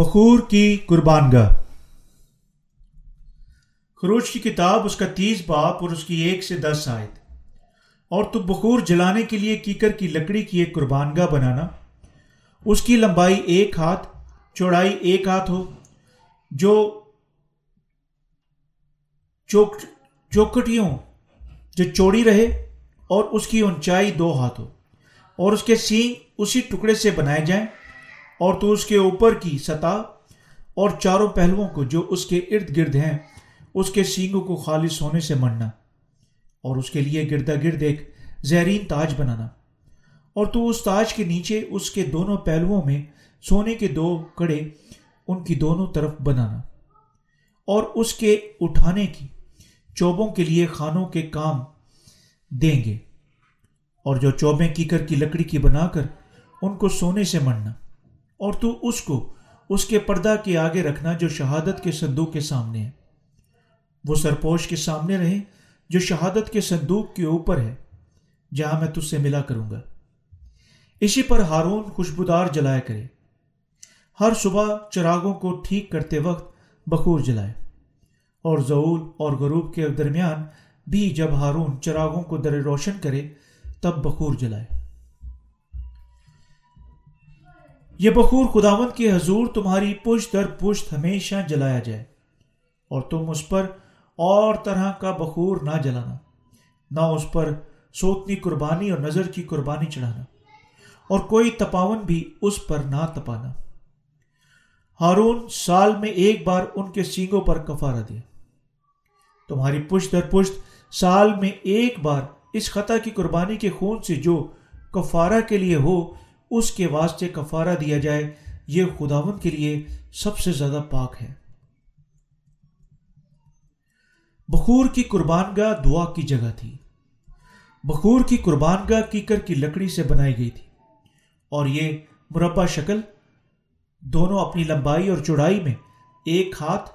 بخور کی قربان گاہ خروج کی کتاب اس کا تیس باپ اور اس کی ایک سے دس آیت۔ اور تو بخور جلانے کے لیے کیکر کی لکڑی کی ایک قربان گاہ بنانا۔ اس کی لمبائی ایک ہاتھ، چوڑائی ایک ہاتھ ہو، جو چوک چوکٹیوں جو چوڑی رہے، اور اس کی اونچائی دو ہاتھ ہو۔ اور اس کے سینگ اسی ٹکڑے سے بنائے جائیں۔ اور تو اس کے اوپر کی سطح اور چاروں پہلوؤں کو جو اس کے ارد گرد ہیں، اس کے سینگوں کو خالص ہونے سے مرنا اور اس کے لیے گردا گرد ایک زہرین تاج بنانا۔ اور تو اس تاج کے نیچے اس کے دونوں پہلوؤں میں سونے کے دو کڑے ان کی دونوں طرف بنانا۔ اور اس کے اٹھانے کی چوبوں کے لیے خانوں کے کام دیں گے۔ اور جو چوبیں کیکر کی لکڑی کی بنا کر ان کو سونے سے مرنا اور تو اس کو اس کے پردہ کے آگے رکھنا جو شہادت کے صندوق کے سامنے ہے۔ وہ سرپوش کے سامنے رہے جو شہادت کے صندوق کے اوپر ہے، جہاں میں تج سے ملا کروں گا۔ اسی پر ہارون خوشبودار جلایا کرے۔ ہر صبح چراغوں کو ٹھیک کرتے وقت بخور جلائے۔ اور ضعول اور غروب کے درمیان بھی جب ہارون چراغوں کو در روشن کرے، تب بخور جلائے۔ یہ بخور خداوند کے حضور تمہاری پشت در پشت ہمیشہ جلایا جائے اور تم اس پر اور طرح کا بخور نہ جلانا، نہ اس پر سوتنی قربانی اور نظر کی قربانی چڑھانا اور کوئی تپاون بھی اس پر نہ تپانا۔ ہارون سال میں ایک بار ان کے سینگوں پر کفارہ دے تمہاری پشت در پشت سال میں ایک بار اس خطا کی قربانی کے خون سے جو کفارہ کے لیے ہو اس کے واسطے کفارہ دیا جائے، یہ خداون کے لیے سب سے زیادہ پاک ہے۔ بخور کی قربان گاہ دعا کی جگہ تھی۔ بخور کی قربان گاہ کیکر کی لکڑی سے بنائی گئی تھی۔ اور یہ مربع شکل، دونوں اپنی لمبائی اور چوڑائی میں ایک ہاتھ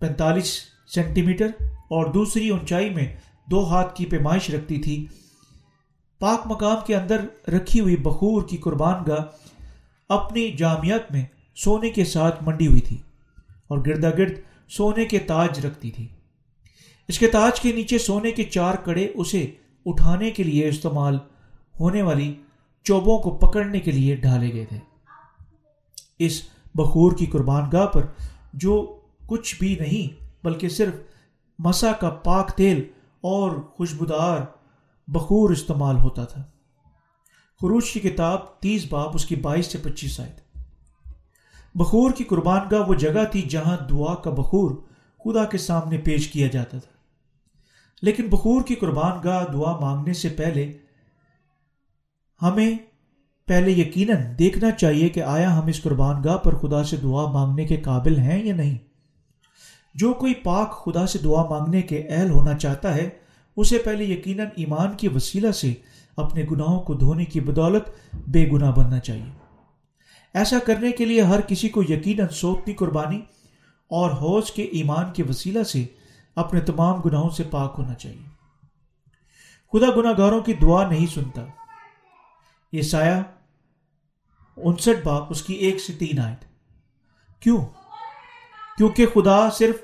پینتالیس سینٹی میٹر اور دوسری اونچائی میں دو ہاتھ کی پیمائش رکھتی تھی۔ پاک مقام کے اندر رکھی ہوئی بخور کی قربان گاہ اپنی جامعت میں سونے کے ساتھ منڈی ہوئی تھی اور گردا گرد سونے کے تاج رکھتی تھی۔ اس کے تاج کے نیچے سونے کے چار کڑے اسے اٹھانے کے لیے استعمال ہونے والی چوبوں کو پکڑنے کے لیے ڈھالے گئے تھے۔ اس بخور کی قربان گاہ پر جو کچھ بھی نہیں بلکہ صرف مسا کا پاک تیل اور خوشبودار بخور استعمال ہوتا تھا۔ خروش کی کتاب تیس باپ اس کی بائیس سے پچیس آئے تھے بخور کی قربان گاہ وہ جگہ تھی جہاں دعا کا بخور خدا کے سامنے پیش کیا جاتا تھا۔ لیکن بخور کی قربان گاہ دعا مانگنے سے پہلے ہمیں پہلے یقیناً دیکھنا چاہیے کہ آیا ہم اس قربان گاہ پر خدا سے دعا مانگنے کے قابل ہیں یا نہیں۔ جو کوئی پاک خدا سے دعا مانگنے کے اہل ہونا چاہتا ہے اسے پہلے یقیناً ایمان کی وسیلہ سے اپنے گناہوں کو دھونے کی بدولت بے گناہ بننا چاہیے۔ ایسا کرنے کے لیے ہر کسی کو یقیناً سوتنی قربانی اور حوض کے ایمان کے وسیلہ سے اپنے تمام گناہوں سے پاک ہونا چاہیے۔ خدا گناہ گاروں کی دعا نہیں سنتا۔ یہ سایہ انسٹھ باپ اس کی ایک سے تین آئے کیوں؟ کیونکہ خدا صرف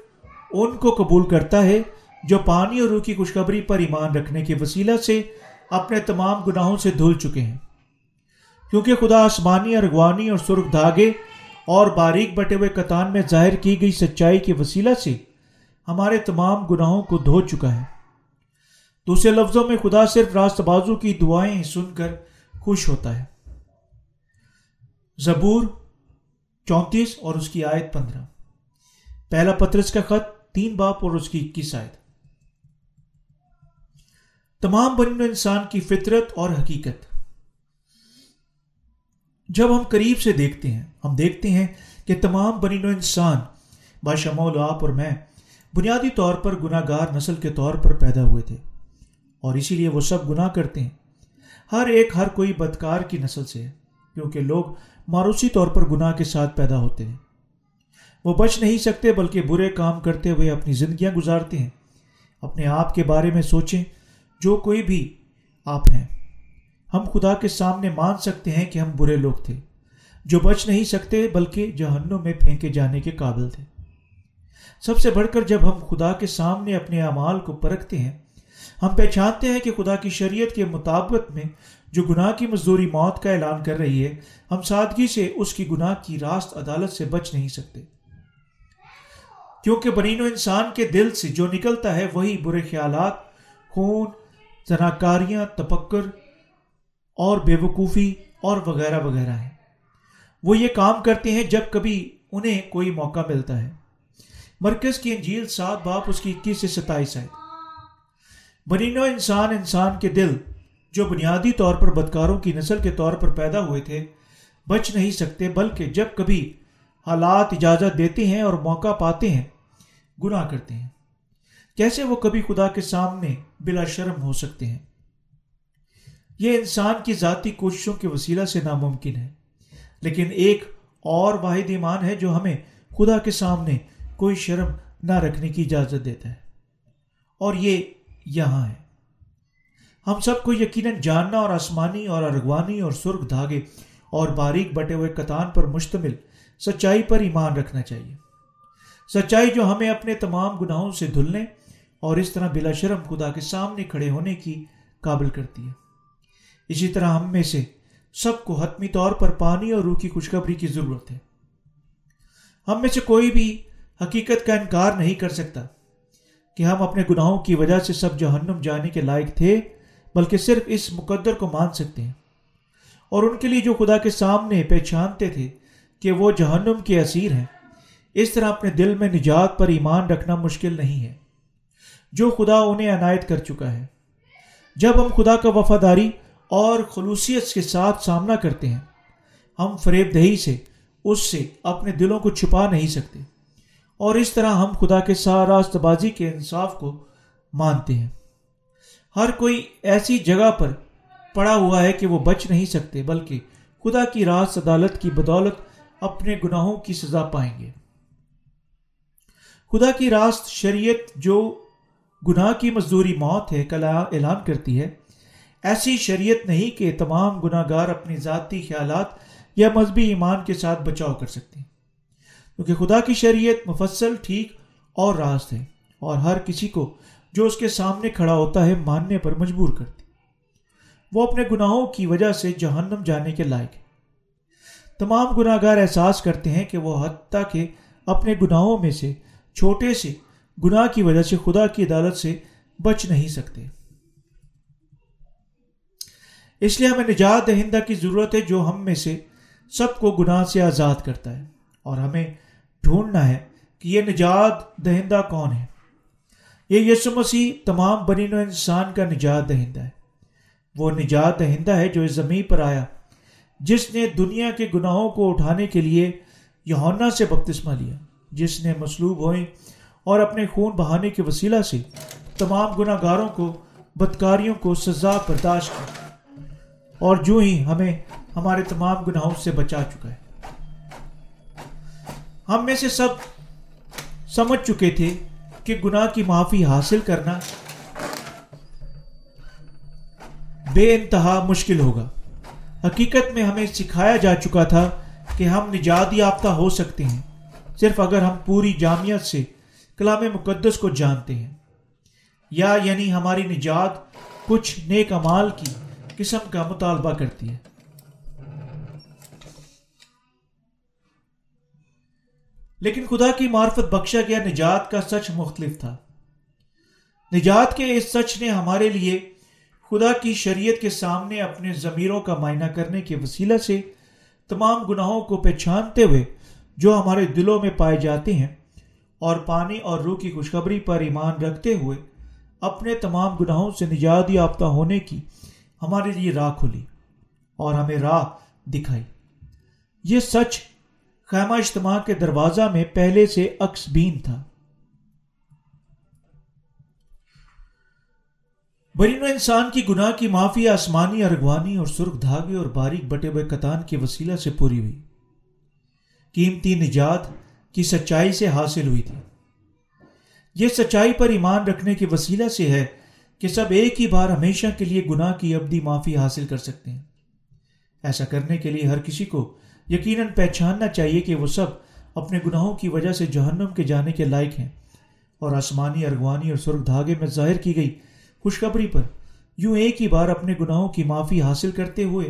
ان کو قبول کرتا ہے جو پانی اور روح کی خوشخبری پر ایمان رکھنے کے وسیلہ سے اپنے تمام گناہوں سے دھل چکے ہیں۔ کیونکہ خدا آسمانی، ارغوانی اور سرخ دھاگے اور باریک بٹے ہوئے کتان میں ظاہر کی گئی سچائی کے وسیلہ سے ہمارے تمام گناہوں کو دھو چکا ہے۔ دوسرے لفظوں میں خدا صرف راست بازو کی دعائیں سن کر خوش ہوتا ہے۔ زبور چونتیس اور اس کی آیت پندرہ۔ پہلا پترس کا خط، تین باپ اور اس کی اکیس آیت تمام بنی انسان کی فطرت اور حقیقت۔ جب ہم قریب سے دیکھتے ہیں، ہم دیکھتے ہیں کہ تمام بنی انسان باشمول آپ اور میں، بنیادی طور پر گناہ گار نسل کے طور پر پیدا ہوئے تھے۔ اور اسی لیے وہ سب گناہ کرتے ہیں۔ ہر ایک، ہر کوئی بدکار کی نسل سے ہے کیونکہ لوگ ماروسی طور پر گناہ کے ساتھ پیدا ہوتے ہیں۔ وہ بچ نہیں سکتے، بلکہ برے کام کرتے ہوئے اپنی زندگیاں گزارتے ہیں۔ اپنے آپ کے بارے میں سوچیں جو کوئی بھی آپ ہیں۔ ہم خدا کے سامنے مان سکتے ہیں کہ ہم برے لوگ تھے۔ جو بچ نہیں سکتے بلکہ جہنم میں پھینکے جانے کے قابل تھے۔ سب سے بڑھ کر جب ہم خدا کے سامنے اپنے اعمال کو پرکھتے ہیں، ہم پہچانتے ہیں کہ خدا کی شریعت کے مطابق میں جو گناہ کی مزدوری موت کا اعلان کر رہی ہے، ہم سادگی سے اس کی گناہ کی راست عدالت سے بچ نہیں سکتے۔ کیونکہ برین و انسان کے دل سے جو نکلتا ہے، وہی برے خیالات، خون زناکاریاں تپکر اور بے وقوفی اور وغیرہ وغیرہ ہیں۔ وہ یہ کام کرتے ہیں جب کبھی انہیں کوئی موقع ملتا ہے۔ مرکز کی انجیل سات باپ اس کی اکیس سے ستائیس ہے برینو انسان انسان کے دل جو بنیادی طور پر بدکاروں کی نسل کے طور پر پیدا ہوئے تھے، بچ نہیں سکتے، بلکہ جب کبھی حالات اجازت دیتے ہیں اور موقع پاتے ہیں، گناہ کرتے ہیں۔ کیسے وہ کبھی خدا کے سامنے بلا شرم ہو سکتے ہیں۔ یہ انسان کی ذاتی کوششوں کے وسیلہ سے ناممکن ہے۔ لیکن ایک اور واحد ایمان ہے جو ہمیں خدا کے سامنے کوئی شرم نہ رکھنے کی اجازت دیتا ہے۔ اور یہ یہاں ہے۔ ہم سب کو یقیناً جاننا اور آسمانی اور ارغوانی اور سرخ دھاگے اور باریک بٹے ہوئے کتان پر مشتمل سچائی پر ایمان رکھنا چاہیے۔ سچائی جو ہمیں اپنے تمام گناہوں سے دھلنے اور اس طرح بلا شرم خدا کے سامنے کھڑے ہونے کی قابل کرتی ہے۔ اسی طرح ہم میں سے سب کو حتمی طور پر پانی اور روح کی خوشخبری کی ضرورت ہے۔ ہم میں سے کوئی بھی حقیقت کا انکار نہیں کر سکتا کہ ہم اپنے گناہوں کی وجہ سے سب جہنم جانے کے لائق تھے، بلکہ صرف اس مقدر کو مان سکتے ہیں۔ اور ان کے لیے جو خدا کے سامنے پہچانتے تھے کہ وہ جہنم کے اسیر ہیں، اس طرح اپنے دل میں نجات پر ایمان رکھنا مشکل نہیں ہے۔ جو خدا انہیں عنایت کر چکا ہے۔ جب ہم خدا کا وفاداری اور خلوصیت کے ساتھ سامنا کرتے ہیں، ہم فریب دہی سے، اس سے اپنے دلوں کو چھپا نہیں سکتے۔ اور اس طرح ہم خدا کے ساراست بازی کے انصاف کو مانتے ہیں۔ ہر کوئی ایسی جگہ پر پڑا ہوا ہے کہ وہ بچ نہیں سکتے، بلکہ خدا کی راست عدالت کی بدولت اپنے گناہوں کی سزا پائیں گے۔ خدا کی راست شریعت جو گناہ کی مزدوری موت ہے، کلا اعلان کرتی ہے۔ ایسی شریعت نہیں کہ تمام گناہ گار اپنی ذاتی خیالات یا مذہبی ایمان کے ساتھ بچاؤ کر سکتے ہیں۔ کیونکہ خدا کی شریعت مفصل، ٹھیک اور راست ہے اور ہر کسی کو جو اس کے سامنے کھڑا ہوتا ہے ماننے پر مجبور کرتی وہ اپنے گناہوں کی وجہ سے جہنم جانے کے لائق ہے۔ تمام گناہ گار احساس کرتے ہیں کہ وہ حتیٰ کہ اپنے گناہوں میں سے، چھوٹے سے گناہ کی وجہ سے، خدا کی عدالت سے بچ نہیں سکتے۔ اس لیے ہمیں نجات دہندہ کی ضرورت ہے جو ہم میں سے سب کو گناہ سے آزاد کرتا ہے۔ اور ہمیں ڈھونڈنا ہے کہ یہ نجات دہندہ کون ہے۔ یہ یسو مسیح تمام بنین و انسان کا نجات دہندہ ہے۔ وہ نجات دہندہ ہے جو اس زمین پر آیا، جس نے دنیا کے گناہوں کو اٹھانے کے لیے یونا سے بپتسمہ لیا، جس نے مصلوب ہوئے اور اپنے خون بہانے کے وسیلہ سے تمام گناہ گاروں کو، بدکاریوں کو سزا برداشت کی۔ اور جو ہی ہمیں ہمارے تمام گناہوں سے بچا چکا ہے۔ ہم میں سے سب سمجھ چکے تھے کہ گناہ کی معافی حاصل کرنا بے انتہا مشکل ہوگا۔ حقیقت میں ہمیں سکھایا جا چکا تھا کہ ہم نجات یافتہ ہو سکتے ہیں۔ صرف اگر ہم پوری جامعت سے کلام مقدس کو جانتے ہیں۔ یا یعنی ہماری نجات کچھ نیک امال کی قسم کا مطالبہ کرتی ہے۔ لیکن خدا کی معرفت بخشا گیا نجات کا سچ مختلف تھا۔ نجات کے اس سچ نے ہمارے لیے خدا کی شریعت کے سامنے اپنے ضمیروں کا معائنہ کرنے کے وسیلہ سے تمام گناہوں کو پہچانتے ہوئے جو ہمارے دلوں میں پائے جاتے ہیں اور پانی اور روح کی خوشخبری پر ایمان رکھتے ہوئے اپنے تمام گناہوں سے نجات یافتہ ہونے کی ہمارے لیے راہ کھلی اور ہمیں راہ دکھائی۔ یہ سچ خیمہ اجتماع کے دروازہ میں پہلے سے اکس بین تھا۔ برین و انسان کی گناہ کی معافی آسمانی ارغوانی اور سرخ دھاگے اور باریک بٹے ہوئے کتان کے وسیلہ سے پوری ہوئی۔ قیمتی نجات کی سچائی سے حاصل ہوئی تھی۔ یہ سچائی پر ایمان رکھنے کے وسیلہ سے ہے کہ سب ایک ہی بار ہمیشہ کے لیے گناہ کی ابدی معافی حاصل کر سکتے ہیں۔ ایسا کرنے کے لیے ہر کسی کو یقیناً پہچاننا چاہیے کہ وہ سب اپنے گناہوں کی وجہ سے جہنم کے جانے کے لائق ہیں۔ اور آسمانی ارغوانی اور سرخ دھاگے میں ظاہر کی گئی خوشخبری پر یوں ایک ہی بار اپنے گناہوں کی معافی حاصل کرتے ہوئے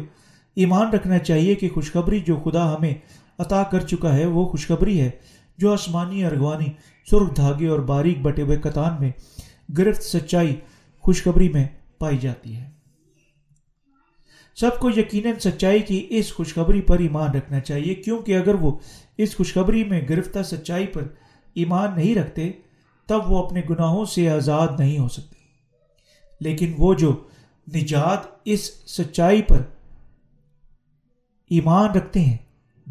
ایمان رکھنا چاہیے کہ خوشخبری جو خدا ہمیں عطا کر چکا ہے، وہ خوشخبری ہے۔ جو آسمانی، ارغوانی، سرخ دھاگے اور باریک بٹے ہوئے کتان میں گرفت سچائی خوشخبری میں پائی جاتی ہے۔ سب کو یقیناً سچائی کی اس خوشخبری پر ایمان رکھنا چاہیے، کیونکہ اگر وہ اس خوشخبری میں گرفتہ سچائی پر ایمان نہیں رکھتے، تب وہ اپنے گناہوں سے آزاد نہیں ہو سکتے۔ لیکن وہ جو نجات اس سچائی پر ایمان رکھتے ہیں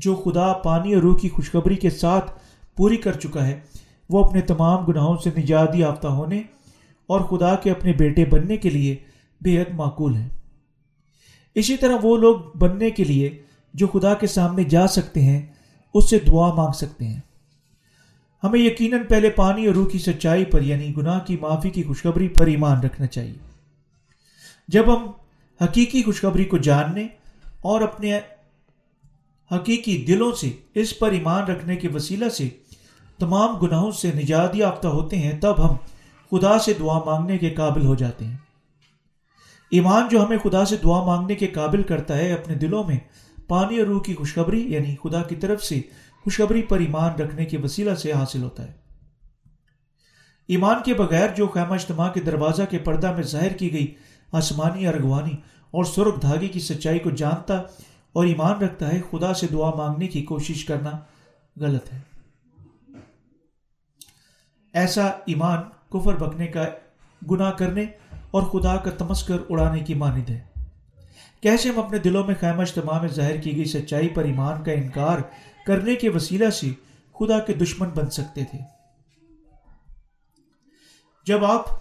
جو خدا پانی اور روح کی خوشخبری کے ساتھ پوری کر چکا ہے، وہ اپنے تمام گناہوں سے نجات یافتہ ہونے اور خدا کے اپنے بیٹے بننے کے لیے بے حد معقول ہیں۔ اسی طرح وہ لوگ بننے کے لیے جو خدا کے سامنے جا سکتے ہیں، اس سے دعا مانگ سکتے ہیں۔ ہمیں یقیناً پہلے پانی اور روح کی سچائی پر یعنی گناہ کی، معافی کی خوشخبری پر ایمان رکھنا چاہیے۔ جب ہم حقیقی خوشخبری کو جاننے اور اپنے حقیقی دلوں سے، اس پر ایمان رکھنے کے وسیلہ سے تمام گناہوں سے نجات یافتہ ہوتے ہیں، تب ہم خدا سے دعا مانگنے کے قابل ہو جاتے ہیں۔ ایمان جو ہمیں خدا سے دعا مانگنے کے قابل کرتا ہے، اپنے دلوں میں پانی اور روح کی خوشخبری یعنی خدا کی طرف سے خوشخبری پر ایمان رکھنے کے وسیلہ سے حاصل ہوتا ہے۔ ایمان کے بغیر جو خیمہ اجتماع کے دروازہ کے پردہ میں ظاہر کی گئی آسمانی ارغوانی اور سرخ دھاگے کی سچائی کو جانتا اور ایمان رکھتا ہے، خدا سے دعا مانگنے کی کوشش کرنا غلط ہے۔ ایسا ایمان کفر بکنے کا گناہ کرنے اور خدا کا تمسکر اڑانے کی مانند ہے۔ کیسے ہم اپنے دلوں میں خیمہ اجتماع میں ظاہر کی گئی سچائی پر ایمان کا انکار کرنے کے وسیلہ سے خدا کے دشمن بن سکتے تھے۔ جب آپ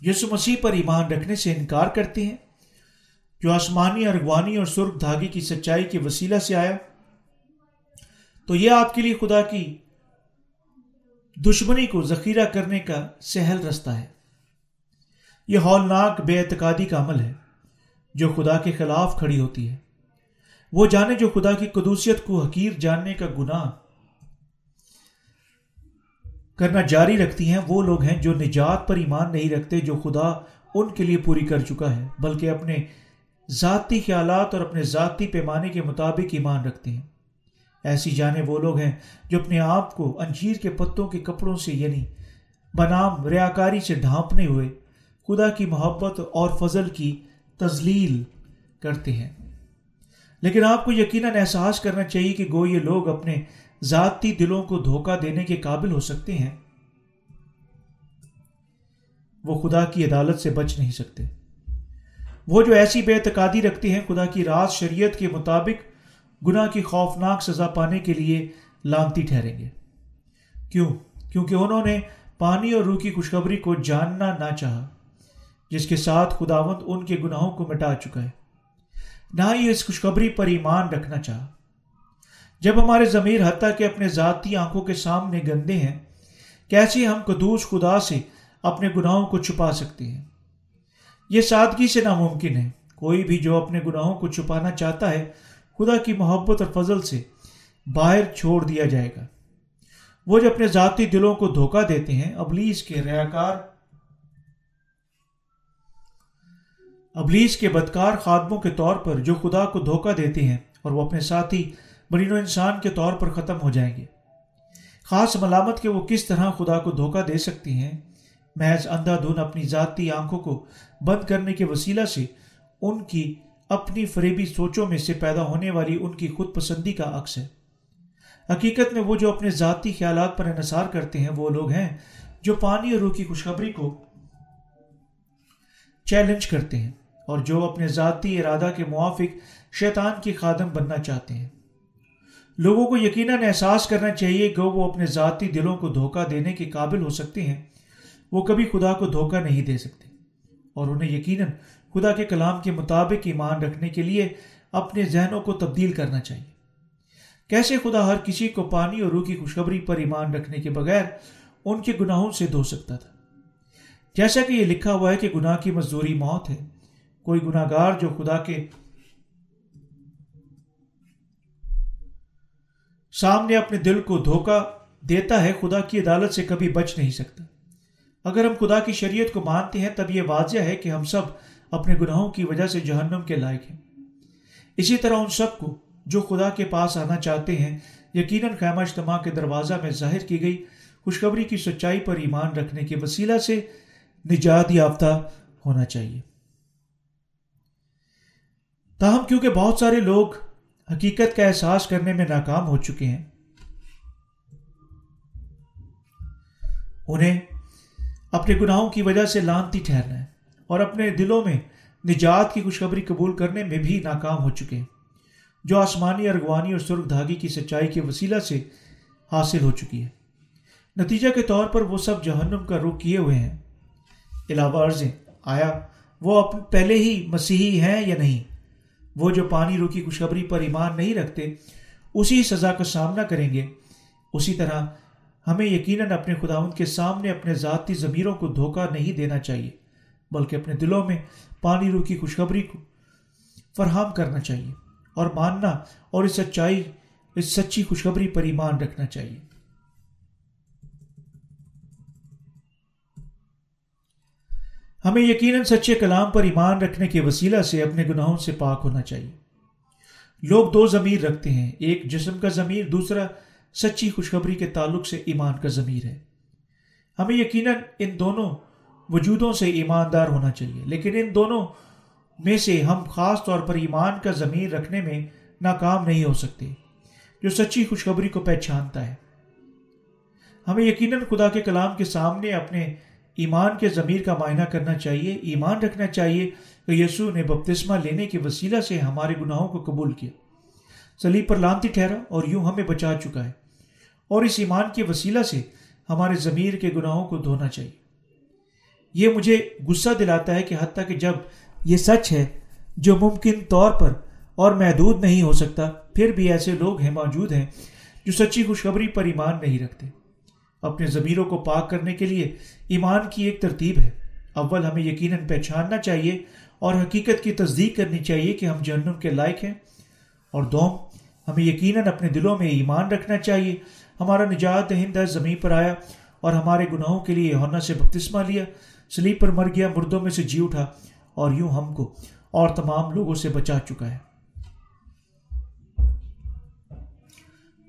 یسو مسیح پر ایمان رکھنے سے انکار کرتے ہیں، جو آسمانی ارغوانی اور سرخ دھاگے کی سچائی کے وسیلہ سے آیا۔ تو یہ آپ کے لیے خدا کی دشمنی کو ذخیرہ کرنے کا سہل رستہ ہے۔ یہ ہولناک، بے اعتقادی کا عمل ہے، جو خدا کے خلاف کھڑی ہوتی ہے۔ وہ جانے جو خدا کی قدوسیت کو حقیر جاننے کا گناہ کرنا جاری رکھتی ہیں وہ لوگ ہیں جو نجات پر ایمان نہیں رکھتے، جو خدا ان کے لیے پوری کر چکا ہے، بلکہ اپنے ذاتی خیالات اور اپنے ذاتی پیمانے کے مطابق ایمان رکھتے ہیں۔ ایسی جانے وہ لوگ ہیں جو اپنے آپ کو انجیر کے پتوں کے کپڑوں سے یعنی بنام ریاکاری سے ڈھانپنے ہوئے خدا کی محبت اور فضل کی تزلیل کرتے ہیں۔ لیکن آپ کو یقیناً احساس کرنا چاہیے کہ گو یہ لوگ اپنے ذاتی دلوں کو دھوکہ دینے کے قابل ہو سکتے ہیں۔ وہ خدا کی عدالت سے بچ نہیں سکتے۔ وہ جو ایسی بے اعتقادی رکھتے ہیں، خدا کی راز شریعت کے مطابق گناہ کی خوفناک سزا پانے کے لیے لانتی ٹھہریں گے۔ کیوں؟ کیونکہ انہوں نے پانی اور روح کی خوشخبری کو جاننا نہ چاہا، جس کے ساتھ خداوند ان کے گناہوں کو مٹا چکا ہے۔ نہ ہی اس خوشخبری پر ایمان رکھنا چاہا۔ جب ہمارے ضمیر حتیٰ کہ اپنے ذاتی آنکھوں کے سامنے گندے ہیں، کیسے ہم قدوس خدا سے اپنے گناہوں کو چھپا سکتے ہیں؟ یہ سادگی سے ناممکن ہے۔ کوئی بھی جو اپنے گناہوں کو چھپانا چاہتا ہے، خدا کی محبت اور فضل سے باہر چھوڑ دیا جائے گا۔ وہ جو اپنے ذاتی دلوں کو دھوکہ دیتے ہیں، ابلیس کے ریاکار، ابلیس کے بدکار خادموں کے طور پر جو خدا کو دھوکہ دیتے ہیں اور وہ اپنے ساتھی برین و انسان کے طور پر ختم ہو جائیں گے۔ خاص ملامت کے وہ کس طرح خدا کو دھوکہ دے سکتی ہیں، محض اندھا دھن اپنی ذاتی آنکھوں کو بند کرنے کے وسیلہ سے ان کی اپنی فریبی سوچوں میں سے پیدا ہونے والی ان کی خود پسندی کا عکس ہے۔ حقیقت میں وہ جو اپنے ذاتی خیالات پر انحصار کرتے ہیں، وہ لوگ ہیں جو پانی اور روح کی خوشخبری کو چیلنج کرتے ہیں اور جو اپنے ذاتی ارادہ کے موافق شیطان کی خادم بننا چاہتے ہیں۔ لوگوں کو یقیناً احساس کرنا چاہیے کہ وہ اپنے ذاتی دلوں کو دھوکہ دینے کے قابل ہو سکتے ہیں۔ وہ کبھی خدا کو دھوکہ نہیں دے سکتے۔ اور انہیں یقیناً خدا کے کلام کے مطابق ایمان رکھنے کے لیے اپنے ذہنوں کو تبدیل کرنا چاہیے۔ کیسے خدا ہر کسی کو پانی اور روح کی خوشخبری پر ایمان رکھنے کے بغیر ان کے گناہوں سے دھو سکتا تھا؟ جیسا کہ یہ لکھا ہوا ہے کہ گناہ کی مزدوری موت ہے۔ کوئی گناہ گار جو خدا کے سامنے اپنے دل کو دھوکا دیتا ہے، خدا کی عدالت سے کبھی بچ نہیں سکتا۔ اگر ہم خدا کی شریعت کو مانتے ہیں، تب یہ واضح ہے کہ ہم سب اپنے گناہوں کی وجہ سے جہنم کے لائق ہیں۔ اسی طرح ان سب کو جو خدا کے پاس آنا چاہتے ہیں، یقیناً خیمہ اجتماع کے دروازہ میں ظاہر کی گئی خوشخبری کی سچائی پر ایمان رکھنے کے وسیلہ سے نجات یافتہ ہونا چاہیے۔ تاہم، کیونکہ بہت سارے لوگ حقیقت کا احساس کرنے میں ناکام ہو چکے ہیں۔ انہیں اپنے گناہوں کی وجہ سے لانتی ٹھہرنا ہے اور اپنے دلوں میں نجات کی خوشخبری قبول کرنے میں بھی ناکام ہو چکے ہیں۔ جو آسمانی، ارغوانی اور سرخ دھاگی کی سچائی کے وسیلہ سے حاصل ہو چکی ہے۔ نتیجہ کے طور پر وہ سب جہنم کا رخ کیے ہوئے ہیں۔ علاوہ عرضیں، آیا وہ پہلے ہی مسیحی ہیں یا نہیں؟ وہ جو پانی روکی خوشخبری پر ایمان نہیں رکھتے، اسی سزا کا سامنا کریں گے۔ اسی طرح ہمیں یقیناً اپنے خداون کے سامنے اپنے ذاتی ضمیروں کو دھوکہ نہیں دینا چاہیے، بلکہ اپنے دلوں میں پانی روکی خوشخبری کو فراہم کرنا چاہیے اور ماننا اور اس سچائی، اس سچی خوشخبری پر ایمان رکھنا چاہیے۔ ہمیں یقیناً سچے کلام پر ایمان رکھنے کے وسیلہ سے اپنے گناہوں سے پاک ہونا چاہیے۔ لوگ دو ضمیر رکھتے ہیں، ایک جسم کا ضمیر، دوسرا سچی خوشخبری کے تعلق سے ایمان کا ضمیر ہے۔ ہمیں یقیناً ان دونوں وجودوں سے ایماندار ہونا چاہیے، لیکن ان دونوں میں سے ہم خاص طور پر ایمان کا ضمیر رکھنے میں ناکام نہیں ہو سکتے، جو سچی خوشخبری کو پہچانتا ہے۔ ہمیں یقیناً خدا کے کلام کے سامنے اپنے ایمان کے ضمیر کا معائنہ کرنا چاہیے، ایمان رکھنا چاہیے کہ یسوع نے بپتسمہ لینے کے وسیلہ سے ہمارے گناہوں کو قبول کیا۔ سلیب پر لانتی ٹھہرا اور یوں ہمیں بچا چکا ہے۔ اور اس ایمان کے وسیلہ سے ہمارے ضمیر کے گناہوں کو دھونا چاہیے۔ یہ مجھے غصہ دلاتا ہے کہ حتیٰ کہ جب یہ سچ ہے جو ممکن طور پر اور محدود نہیں ہو سکتا، پھر بھی ایسے لوگ ہیں موجود ہیں جو سچی خوشخبری پر ایمان نہیں رکھتے۔ اپنے ضمیروں کو پاک کرنے کے لیے ایمان کی ایک ترتیب ہے۔ اول، ہمیں یقیناً پہچاننا چاہیے اور حقیقت کی تصدیق کرنی چاہیے کہ ہم جہنم کے لائق ہیں۔ اور دوم ہمیں یقیناً اپنے دلوں میں ایمان رکھنا چاہیے۔ ہمارا نجات دہندہ زمین پر آیا اور ہمارے گناہوں کے لیے ہونا سے بپتسمہ لیا۔ سلیپ پر مر گیا، مردوں میں سے جی اٹھا اور یوں ہم کو اور تمام لوگوں سے بچا چکا ہے۔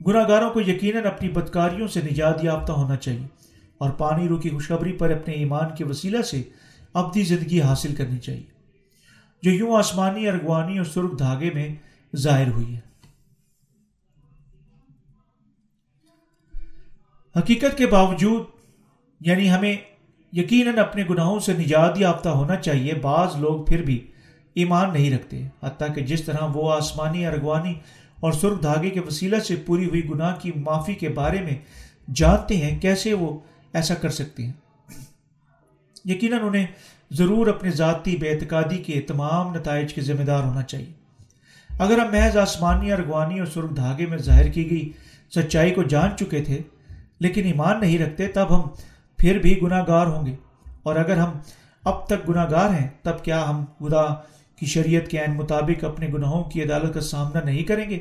گناہ گاروں کو یقیناً اپنی بدکاریوں سے نجات یافتہ ہونا چاہیے اور پانی رو کی خوشخبری پر اپنے ایمان کے وسیلہ سے ابدی زندگی حاصل کرنی چاہیے، جو یوں آسمانی، ارغوانی اور سرخ دھاگے میں ظاہر ہوئی ہے۔ حقیقت کے باوجود یعنی ہمیں یقیناً اپنے گناہوں سے نجات یافتہ ہونا چاہیے، بعض لوگ پھر بھی ایمان نہیں رکھتے، حتیٰ کہ جس طرح وہ آسمانی، ارغوانی اور سرخ دھاگے کے وسیلہ سے پوری ہوئی گناہ کی معافی کے بارے میں جانتے ہیں کیسے وہ ایسا کر سکتے ہیں۔ یقیناً انہیں ضرور اپنے ذاتی بے اعتقادی کے تمام نتائج کے ذمہ دار ہونا چاہیے۔ اگر ہم محض آسمانی ارغوانی اور سرخ دھاگے میں ظاہر کی گئی سچائی کو جان چکے تھے لیکن ایمان نہیں رکھتے، تب ہم پھر بھی گناہ گار ہوں گے۔ اور اگر ہم اب تک گناہ گار ہیں، تب کیا ہم خدا کی شریعت کے عین مطابق اپنے گناہوں کی عدالت کا سامنا نہیں کریں گے۔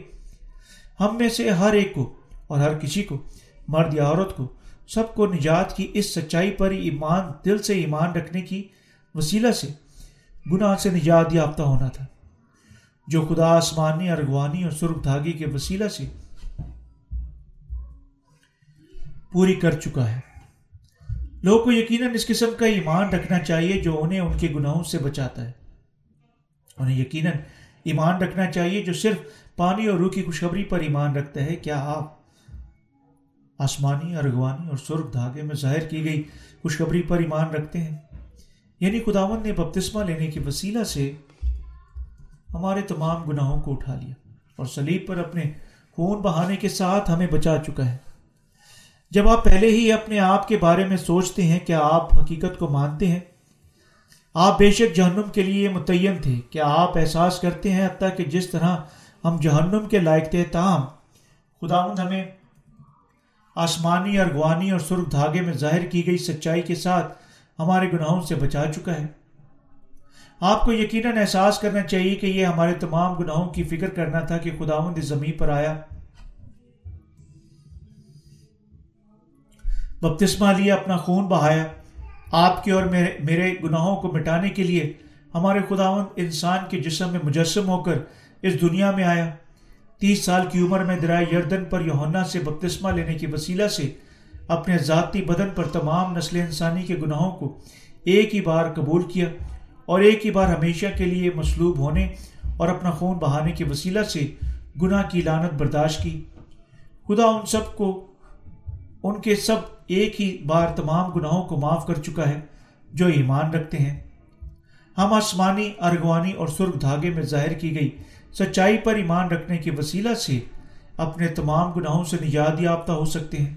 ہم میں سے ہر ایک کو اور ہر کسی کو، مرد یا عورت کو، سب کو نجات کی اس سچائی پر ایمان، دل سے ایمان رکھنے کی وسیلہ سے گناہ سے نجات یافتہ ہونا تھا۔ جو خدا آسمانی، ارغوانی اور سرخ دھاگے کے وسیلہ سے پوری کر چکا ہے۔ لوگوں کو یقیناً اس قسم کا ایمان رکھنا چاہیے جو انہیں ان کے گناہوں سے بچاتا ہے۔ انہیں یقیناً ایمان رکھنا چاہیے جو صرف پانی اور روح کی خوشخبری پر ایمان رکھتا ہے کیا آپ آسمانی، ارغوانی اور سرخ دھاگے میں ظاہر کی گئی خوشخبری پر ایمان رکھتے ہیں؟ یعنی خداون نے بپتسمہ لینے کے وسیلہ سے ہمارے تمام گناہوں کو اٹھا لیا اور سلیب پر اپنے خون بہانے کے ساتھ ہمیں بچا چکا ہے۔ جب آپ پہلے ہی اپنے آپ کے بارے میں سوچتے ہیں، کیا آپ حقیقت کو مانتے ہیں؟ آپ بے شک جہنم کے لیے متعین تھے کیا آپ احساس کرتے ہیں حتیٰ کہ جس طرح ہم جہنم کے لائق تھے تاہم خدا ہمیں آسمانی ارغوانی اور سرخ دھاگے میں ظاہر کی گئی سچائی کے ساتھ ہمارے گناہوں سے بچا چکا ہے۔ آپ کو یقیناً احساس کرنا چاہیے کہ یہ ہمارے تمام گناہوں کی فکر کرنا تھا کہ خداوند اس زمین پر آیا۔ بپتسمہ لیا، اپنا خون بہایا۔ آپ کے اور میرے میرے گناہوں کو مٹانے کے لیے ہمارے خداون انسان کے جسم میں مجسم ہو کر اس دنیا میں آیا۔ تیس سال کی عمر میں درائے یردن پر یوہنا سے بپتسمہ لینے کی وسیلہ سے اپنے ذاتی بدن پر تمام نسل انسانی کے گناہوں کو ایک ہی بار قبول کیا اور ایک ہی بار ہمیشہ کے لیے مصلوب ہونے اور اپنا خون بہانے کے وسیلہ سے گناہ کی لانت برداشت کی۔ خدا ان سب کو، ان کے سب ایک ہی بار تمام گناہوں کو معاف کر چکا ہے جو ایمان رکھتے ہیں۔ ہم آسمانی، ارغوانی اور سرخ دھاگے میں ظاہر کی گئی سچائی پر ایمان رکھنے کے وسیلہ سے اپنے تمام گناہوں سے نجات یافتہ ہو سکتے ہیں۔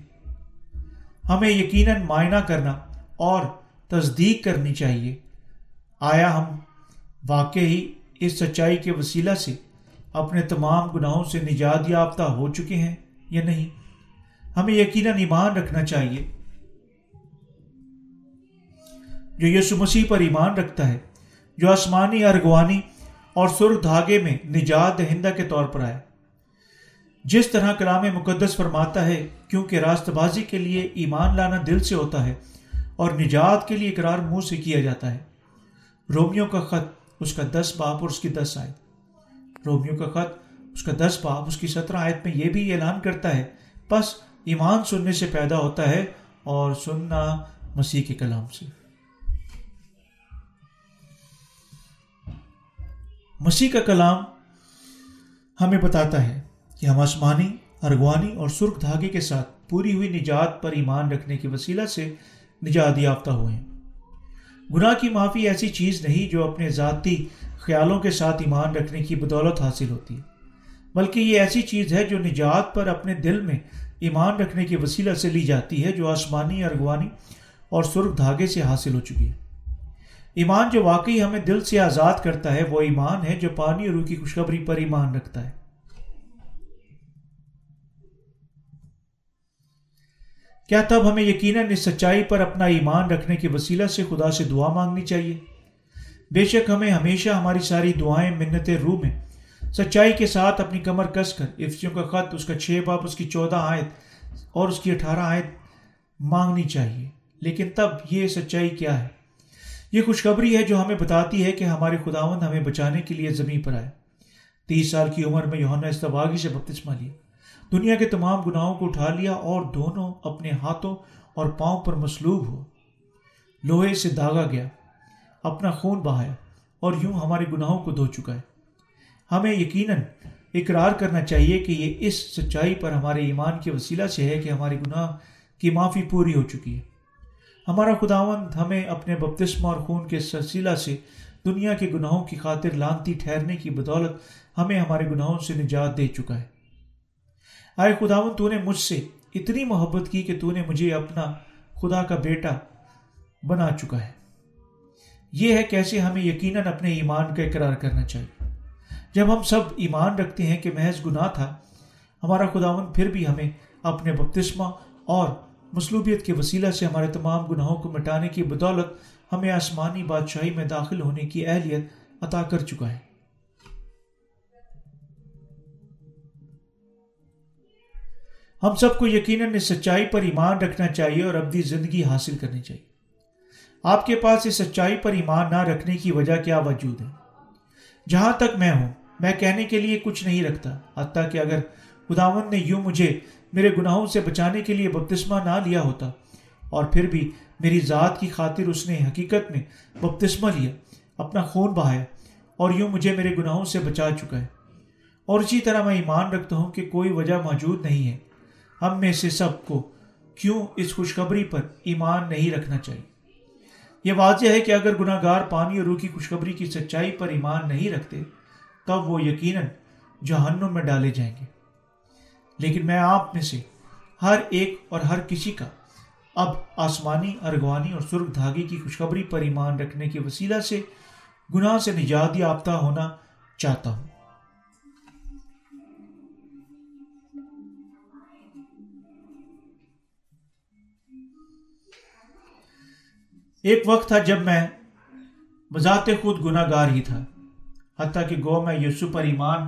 ہمیں یقیناً معائنہ کرنا اور تصدیق کرنی چاہیے۔ آیا ہم واقعی اس سچائی کے وسیلہ سے اپنے تمام گناہوں سے نجات یافتہ ہو چکے ہیں یا نہیں؟ ہمیں یقیناً ایمان رکھنا چاہیے۔ جو یسو مسیح پر ایمان رکھتا ہے، جو آسمانی ارغوانی اور سرخ دھاگے میں نجات دہندہ کے طور پر آئے۔ جس طرح کلام مقدس فرماتا ہے، کیونکہ راست بازی کے لیے ایمان لانا دل سے ہوتا ہے اور نجات کے لیے اقرار منہ سے کیا جاتا ہے۔ رومیو کا خط اس کا دس باپ اور اس کی دس آئے رومیو کا خط اس کا دس باپ اس کی سترہ آیت میں یہ بھی اعلان کرتا ہے، بس ایمان سننے سے پیدا ہوتا ہے اور سننا مسیح کے کلام سے۔ مسیح کا کلام ہمیں بتاتا ہے کہ ہم آسمانی، ارغوانی اور سرخ دھاگے کے ساتھ پوری ہوئی نجات پر ایمان رکھنے کے وسیلہ سے نجات یافتہ ہوئے ہیں۔ گناہ کی معافی ایسی چیز نہیں جو اپنے ذاتی خیالوں کے ساتھ ایمان رکھنے کی بدولت حاصل ہوتی ہے، بلکہ یہ ایسی چیز ہے جو نجات پر اپنے دل میں ایمان رکھنے کے وسیلہ سے لی جاتی ہے جو آسمانی ارغوانی اور سرخ دھاگے سے حاصل ہو چکی ہے۔ ایمان جو واقعی ہمیں دل سے آزاد کرتا ہے، وہ ایمان ہے جو پانی اور روح کی خوشخبری پر ایمان رکھتا ہے۔ کیا تب ہمیں یقیناً اس سچائی پر اپنا ایمان رکھنے کے وسیلہ سے خدا سے دعا مانگنی چاہیے؟ بے شک ہمیں ہمیشہ ہماری ساری دعائیں منت روح میں سچائی کے ساتھ اپنی کمر کس کر۔ افسیوں کا خط، اس کا چھ باپ اس کی چودہ آیت اور اس کی اٹھارہ آیت مانگنی چاہیے۔ لیکن تب یہ سچائی کیا ہے؟ یہ خوشخبری ہے جو ہمیں بتاتی ہے کہ ہمارے خداون ہمیں بچانے کے لیے زمین پر آئے۔ تیس سال کی عمر میں یونا استباغی سے بپتسمہ لیا دنیا کے تمام گناہوں کو اٹھا لیا اور دونوں اپنے ہاتھوں اور پاؤں پر مسلوب ہو۔ لوہے سے داغا گیا، اپنا خون بہایا اور یوں ہمارے گناہوں کو دھو چکا ہے۔ ہمیں یقیناً اقرار کرنا چاہیے کہ یہ اس سچائی پر ہمارے ایمان کے وسیلہ سے ہے کہ ہمارے گناہ کی معافی پوری ہو چکی ہے۔ ہمارا خداوند ہمیں اپنے بپتسمہ اور خون کے سلسلہ سے دنیا کے گناہوں کی خاطر لانتی ٹھہرنے کی بدولت ہمیں ہمارے گناہوں سے نجات دے چکا ہے۔ آئے خداون تو نے مجھ سے اتنی محبت کی کہ تو نے مجھے اپنا خدا کا بیٹا بنا چکا ہے۔ یہ ہے کیسے ہمیں یقیناً اپنے ایمان کا اقرار کرنا چاہیے۔ جب ہم سب ایمان رکھتے ہیں کہ محض گناہ تھا، ہمارا خداون پھر بھی ہمیں اپنے بپتسمہ اور مصلوبیت کے وسیلہ سے ہمارے تمام گناہوں کو مٹانے کی بدولت ہمیں آسمانی بادشاہی میں داخل ہونے کی اہلیت عطا کر چکا ہے۔ ہم سب کو یقیناً اس سچائی پر ایمان رکھنا چاہیے اور ابدی زندگی حاصل کرنی چاہیے۔ آپ کے پاس اس سچائی پر ایمان نہ رکھنے کی وجہ کیا وجود ہے؟ جہاں تک میں ہوں میں کہنے کے لیے کچھ نہیں رکھتا، حتیٰ کہ اگر خداون نے یوں مجھے میرے گناہوں سے بچانے کے لیے بپتسمہ نہ لیا ہوتا اور پھر بھی میری ذات کی خاطر اس نے حقیقت میں بپتسمہ لیا، اپنا خون بہایا اور یوں مجھے میرے گناہوں سے بچا چکا ہے۔ اور اسی طرح میں ایمان رکھتا ہوں کہ کوئی وجہ موجود نہیں ہے۔ ہم میں سے سب کو کیوں اس خوشخبری پر ایمان نہیں رکھنا چاہیے؟ یہ واضح ہے کہ اگر گناہ گار پانی اور روح کی خوشخبری کی سچائی پر ایمان نہیں رکھتے تب وہ یقیناً جہنم میں ڈالے جائیں گے۔ لیکن میں آپ میں سے ہر ایک اور ہر کسی کا اب آسمانی، ارغوانی اور سرخ دھاگے کی خوشخبری پر ایمان رکھنے کے وسیلہ سے گناہ سے نجات یافتہ ہونا چاہتا ہوں۔ ایک وقت تھا جب میں بذات خود گناہ گار ہی تھا۔ حتیٰ کہ گو میں یسو پر ایمان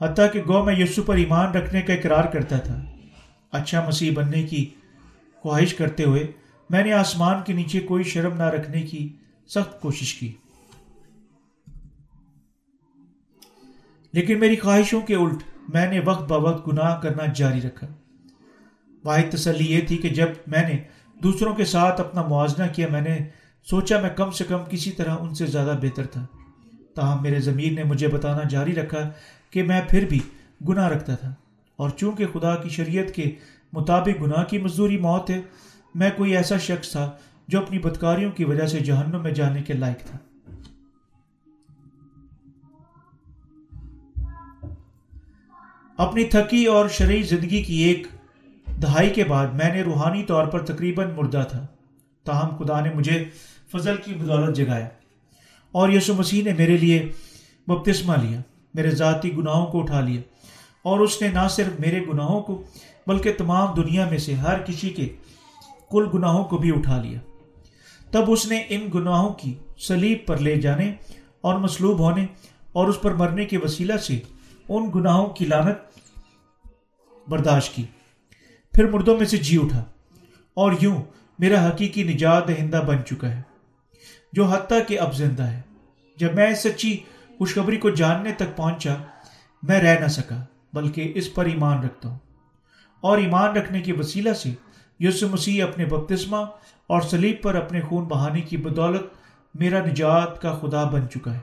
حتیٰ کہ گو میں یسو پر ایمان رکھنے کا اقرار کرتا تھا۔ اچھا مسیح بننے کی خواہش کرتے ہوئے میں نے آسمان کے نیچے کوئی شرم نہ رکھنے کی سخت کوشش کی۔ لیکن میری خواہشوں کے الٹ میں نے وقت بہ وقت گناہ کرنا جاری رکھا۔ واحد تسلی یہ تھی کہ جب میں نے دوسروں کے ساتھ اپنا موازنہ کیا، میں نے سوچا میں کم سے کم کسی طرح ان سے زیادہ بہتر تھا۔ تاہم، میرے ضمیر نے مجھے بتانا جاری رکھا کہ میں پھر بھی گناہ رکھتا تھا۔ اور چونکہ خدا کی شریعت کے مطابق گناہ کی مزدوری موت ہے، میں کوئی ایسا شخص تھا جو اپنی بدکاریوں کی وجہ سے جہنم میں جانے کے لائق تھا۔ اپنی تھکی اور شرعی زندگی کی ایک دہائی کے بعد میں نے روحانی طور پر تقریباً مردہ تھا۔ تاہم، خدا نے مجھے فضل کی بدولت جگایا اور یسو مسیح نے میرے لیے بپتسمہ لیا، میرے ذاتی گناہوں کو اٹھا لیا اور اس نے نہ صرف میرے گناہوں کو، بلکہ تمام دنیا میں سے ہر کسی کے کل گناہوں کو بھی اٹھا لیا۔ تب اس نے ان گناہوں کی سلیب پر لے جانے اور مصلوب ہونے اور اس پر مرنے کے وسیلہ سے ان گناہوں کی لانت برداشت کی۔ پھر مردوں میں سے جی اٹھا۔ اور یوں میرا حقیقی نجات دہندہ بن چکا ہے، جو حتیٰ کہ اب زندہ ہے۔ جب میں اس سچی خوشخبری کو جاننے تک پہنچا، میں رہ نہ سکا، بلکہ اس پر ایمان رکھتا ہوں۔ اور ایمان رکھنے کے وسیلہ سے یسو مسیح اپنے بپتسمہ اور سلیب پر اپنے خون بہانے کی بدولت میرا نجات کا خدا بن چکا ہے۔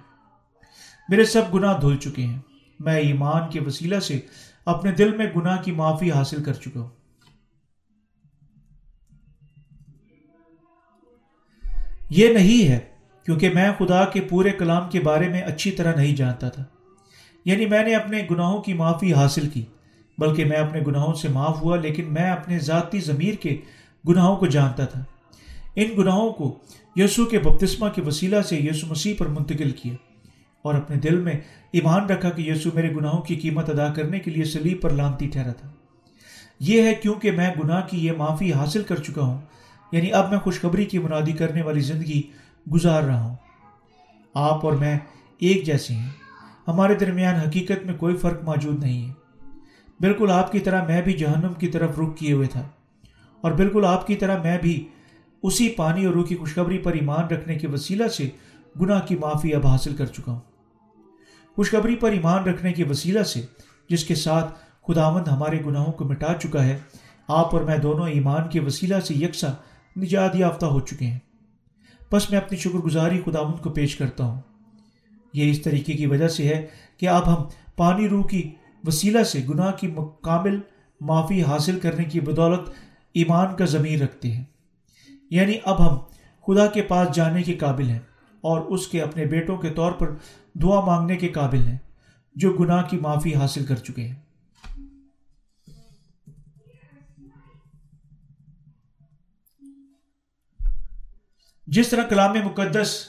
میرے سب گناہ دھل چکے ہیں۔ میں ایمان کے وسیلہ سے اپنے دل میں گناہ کی معافی حاصل کر چکا ہوں۔ یہ نہیں ہے کیونکہ میں خدا کے پورے کلام کے بارے میں اچھی طرح نہیں جانتا تھا۔ یعنی میں نے اپنے گناہوں کی معافی حاصل کی، بلکہ میں اپنے گناہوں سے معاف ہوا، لیکن میں اپنے ذاتی ضمیر کے گناہوں کو جانتا تھا۔ ان گناہوں کو یسوع کے بپتسمہ کے وسیلہ سے یسو مسیح پر منتقل کیا اور اپنے دل میں ایمان رکھا کہ یسوع میرے گناہوں کی قیمت ادا کرنے کے لیے سلیب پر لانتی ٹھہرا تھا۔ یہ ہے کیونکہ میں گناہ کی یہ معافی حاصل کر چکا ہوں یعنی اب میں خوشخبری کی منادی کرنے والی زندگی گزار رہا ہوں۔ آپ اور میں ایک جیسے ہیں۔ ہمارے درمیان حقیقت میں کوئی فرق موجود نہیں ہے۔ بالکل آپ کی طرح میں بھی جہنم کی طرف رخ کیے ہوئے تھا۔ اور بالکل آپ کی طرح میں بھی اسی پانی اور روح کی خوشخبری پر ایمان رکھنے کے وسیلہ سے گناہ کی معافی اب حاصل کر چکا ہوں۔ خوشخبری پر ایمان رکھنے کے وسیلہ سے جس کے ساتھ خداوند ہمارے گناہوں کو مٹا چکا ہے، آپ اور میں دونوں ایمان کے وسیلہ سے یکساں نجات یافتہ ہو چکے ہیں۔ بس میں اپنی شکر گزاری خداوند کو پیش کرتا ہوں۔ یہ اس طریقے کی وجہ سے ہے کہ اب ہم پانی روح کی وسیلہ سے گناہ کی مکمل معافی حاصل کرنے کی بدولت ایمان کا ضمیر رکھتے ہیں۔ یعنی اب ہم خدا کے پاس جانے کے قابل ہیں اور اس کے اپنے بیٹوں کے طور پر دعا مانگنے کے قابل ہیں جو گناہ کی معافی حاصل کر چکے ہیں۔ جس طرح کلام مقدس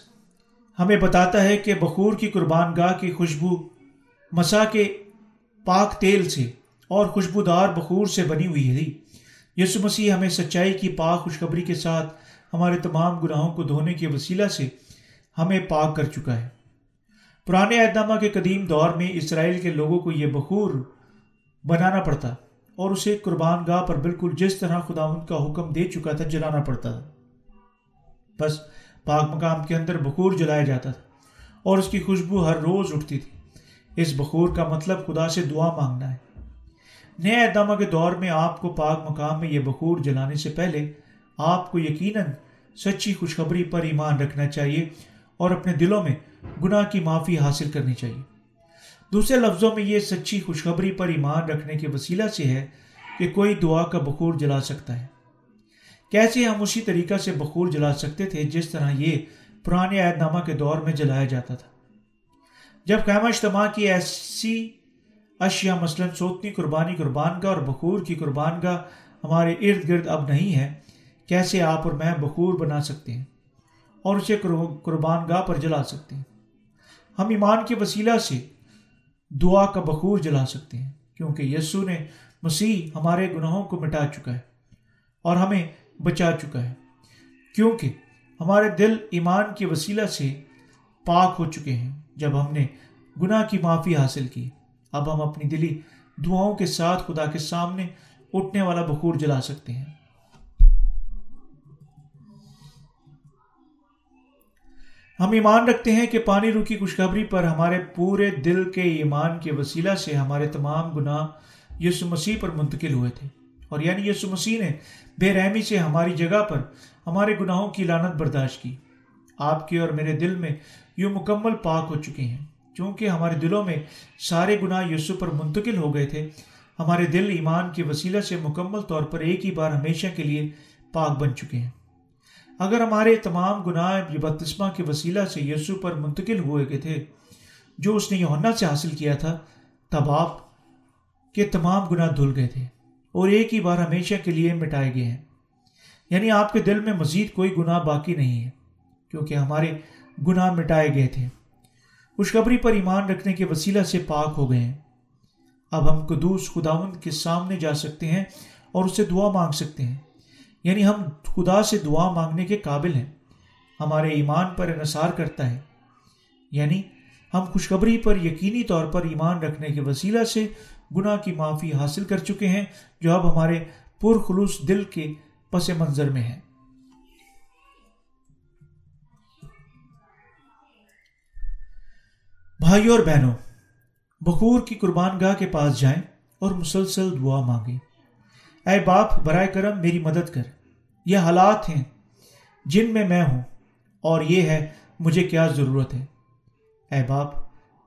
ہمیں بتاتا ہے کہ بخور کی قربان گاہ کی خوشبو مسا کے پاک تیل سے اور خوشبودار بخور سے بنی ہوئی ہے۔ یسو مسیح ہمیں سچائی کی پاک خوشخبری کے ساتھ ہمارے تمام گناہوں کو دھونے کے وسیلہ سے ہمیں پاک کر چکا ہے۔ پرانے اہدامہ کے قدیم دور میں اسرائیل کے لوگوں کو یہ بخور بنانا پڑتا اور اسے قربان گاہ پر بالکل جس طرح خدا ان کا حکم دے چکا تھا جلانا پڑتا تھا۔ بس پاک مقام کے اندر بخور جلایا جاتا تھا اور اس کی خوشبو ہر روز اٹھتی تھی۔ اس بخور کا مطلب خدا سے دعا مانگنا ہے۔ نئے اہدامہ کے دور میں آپ کو پاک مقام میں یہ بخور جلانے سے پہلے آپ کو یقیناً سچی خوشخبری پر ایمان رکھنا چاہیے اور اپنے دلوں میں گناہ کی معافی حاصل کرنی چاہیے۔ دوسرے لفظوں میں یہ سچی خوشخبری پر ایمان رکھنے کے وسیلہ سے ہے کہ کوئی دعا کا بخور جلا سکتا ہے۔ کیسے ہم اسی طریقہ سے بخور جلا سکتے تھے جس طرح یہ پرانے عہد نامہ کے دور میں جلایا جاتا تھا۔ جب قیمہ اجتماع کی ایسی اشیاء مثلاً سوتنی قربانی قربان گاہ اور بخور کی قربان گاہ ہمارے ارد گرد اب نہیں ہے، کیسے آپ اور میں بخور بنا سکتے ہیں اور اسے قربان گاہ پر جلا سکتے ہیں؟ ہم ایمان کے وسیلہ سے دعا کا بخور جلا سکتے ہیں، کیونکہ یسو نے مسیح ہمارے گناہوں کو مٹا چکا ہے اور ہمیں بچا چکا ہے۔ کیونکہ ہمارے دل ایمان کے وسیلہ سے پاک ہو چکے ہیں۔ جب ہم نے گناہ کی معافی حاصل کی، اب ہم اپنی دلی دعاؤں کے ساتھ خدا کے سامنے اٹھنے والا بخور جلا سکتے ہیں۔ ہم ایمان رکھتے ہیں کہ پانی روکی خوشخبری پر ہمارے پورے دل کے ایمان کے وسیلہ سے ہمارے تمام گناہ یسو مسیح پر منتقل ہوئے تھے۔ اور یعنی یسو مسیح نے بے رحمی سے ہماری جگہ پر ہمارے گناہوں کی لانت برداشت کی۔ آپ کے اور میرے دل میں یوں مکمل پاک ہو چکے ہیں۔ چونکہ ہمارے دلوں میں سارے گناہ یسو پر منتقل ہو گئے تھے، ہمارے دل ایمان کے وسیلہ سے مکمل طور پر ایک ہی بار ہمیشہ کے لیے پاک بن چکے ہیں۔ اگر ہمارے تمام گناہ بپتسمہ کے وسیلہ سے یسو پر منتقل ہوئے گئے تھے، جو اس نے یونا سے حاصل کیا تھا، تب آپ کے تمام گناہ دھل گئے تھے۔ اور ایک ہی بار ہمیشہ کے لیے مٹائے گئے ہیں۔ یعنی آپ کے دل میں مزید کوئی گناہ باقی نہیں ہے، کیونکہ ہمارے گناہ مٹائے گئے تھے۔ خوشخبری پر ایمان رکھنے کے وسیلہ سے پاک ہو گئے ہیں۔ اب ہم قدوس خداون کے سامنے جا سکتے ہیں اور اس سے دعا مانگ سکتے ہیں۔ یعنی ہم خدا سے دعا مانگنے کے قابل ہیں۔ ہمارے ایمان پر انحصار کرتا ہے۔ یعنی ہم خوشخبری پر یقینی طور پر ایمان رکھنے کے وسیلہ سے گناہ کی معافی حاصل کر چکے ہیں، جو اب ہمارے پرخلوص دل کے پس منظر میں ہے بھائیوں اور بہنوں، بخور کی قربان گاہ کے پاس جائیں اور مسلسل دعا مانگیں۔ اے باپ، برائے کرم میری مدد کر۔ یہ حالات ہیں جن میں میں ہوں اور یہ ہے مجھے کیا ضرورت ہے۔ اے باپ،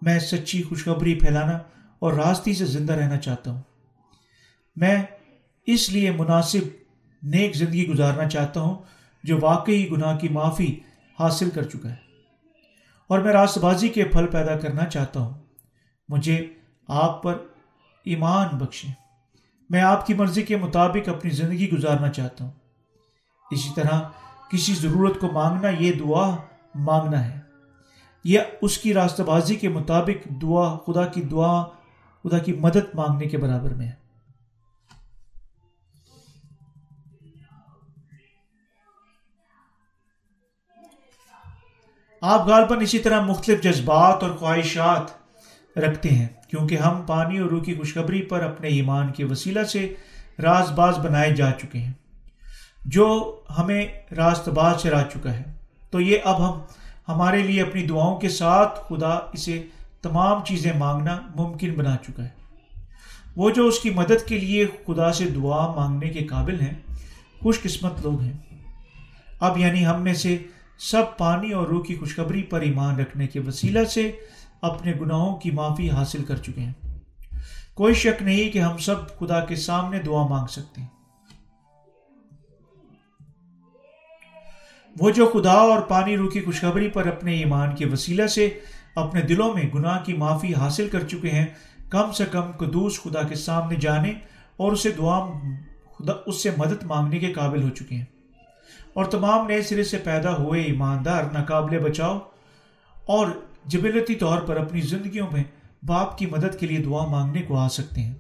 میں سچی خوشخبری پھیلانا اور راستی سے زندہ رہنا چاہتا ہوں۔ میں اس لیے مناسب نیک زندگی گزارنا چاہتا ہوں جو واقعی گناہ کی معافی حاصل کر چکا ہے۔ اور میں راست بازی کے پھل پیدا کرنا چاہتا ہوں۔ مجھے آپ پر ایمان بخشیں۔ میں آپ کی مرضی کے مطابق اپنی زندگی گزارنا چاہتا ہوں۔ اسی طرح کسی ضرورت کو مانگنا، یہ دعا مانگنا ہے۔ یہ اس کی راستہ بازی کے مطابق دعا، خدا کی دعا خدا کی مدد مانگنے کے برابر میں ہے۔ آپ غالباً اسی طرح مختلف جذبات اور خواہشات رکھتے ہیں، کیونکہ ہم پانی اور روح کی خوشخبری پر اپنے ایمان کے وسیلہ سے راز باز بنائے جا چکے ہیں۔ جو ہمیں راست باز چرا چکا ہے۔ تو یہ اب ہم، ہمارے لیے اپنی دعاؤں کے ساتھ خدا اسے تمام چیزیں مانگنا ممکن بنا چکا ہے۔ وہ جو اس کی مدد کے لیے خدا سے دعا مانگنے کے قابل ہیں، خوش قسمت لوگ ہیں۔ اب یعنی ہم میں سے سب پانی اور روح کی خوشخبری پر ایمان رکھنے کے وسیلہ سے اپنے گناہوں کی معافی حاصل کر چکے ہیں۔ کوئی شک نہیں کہ ہم سب خدا کے سامنے دعا مانگ سکتے ہیں۔ وہ جو خدا اور پانی روح کی خوشخبری پر اپنے ایمان کے وسیلہ سے اپنے دلوں میں گناہ کی معافی حاصل کر چکے ہیں۔ کم سے کم قدوس خدا کے سامنے جانے اور اسے دعا، خدا، اس سے مدد مانگنے کے قابل ہو چکے ہیں۔ اور تمام نئے سرے سے پیدا ہوئے ایماندار، ناقابل بچاؤ اور جبلتی طور پر اپنی زندگیوں میں باپ کی مدد کے لیے دعا مانگنے کو آ سکتے ہیں۔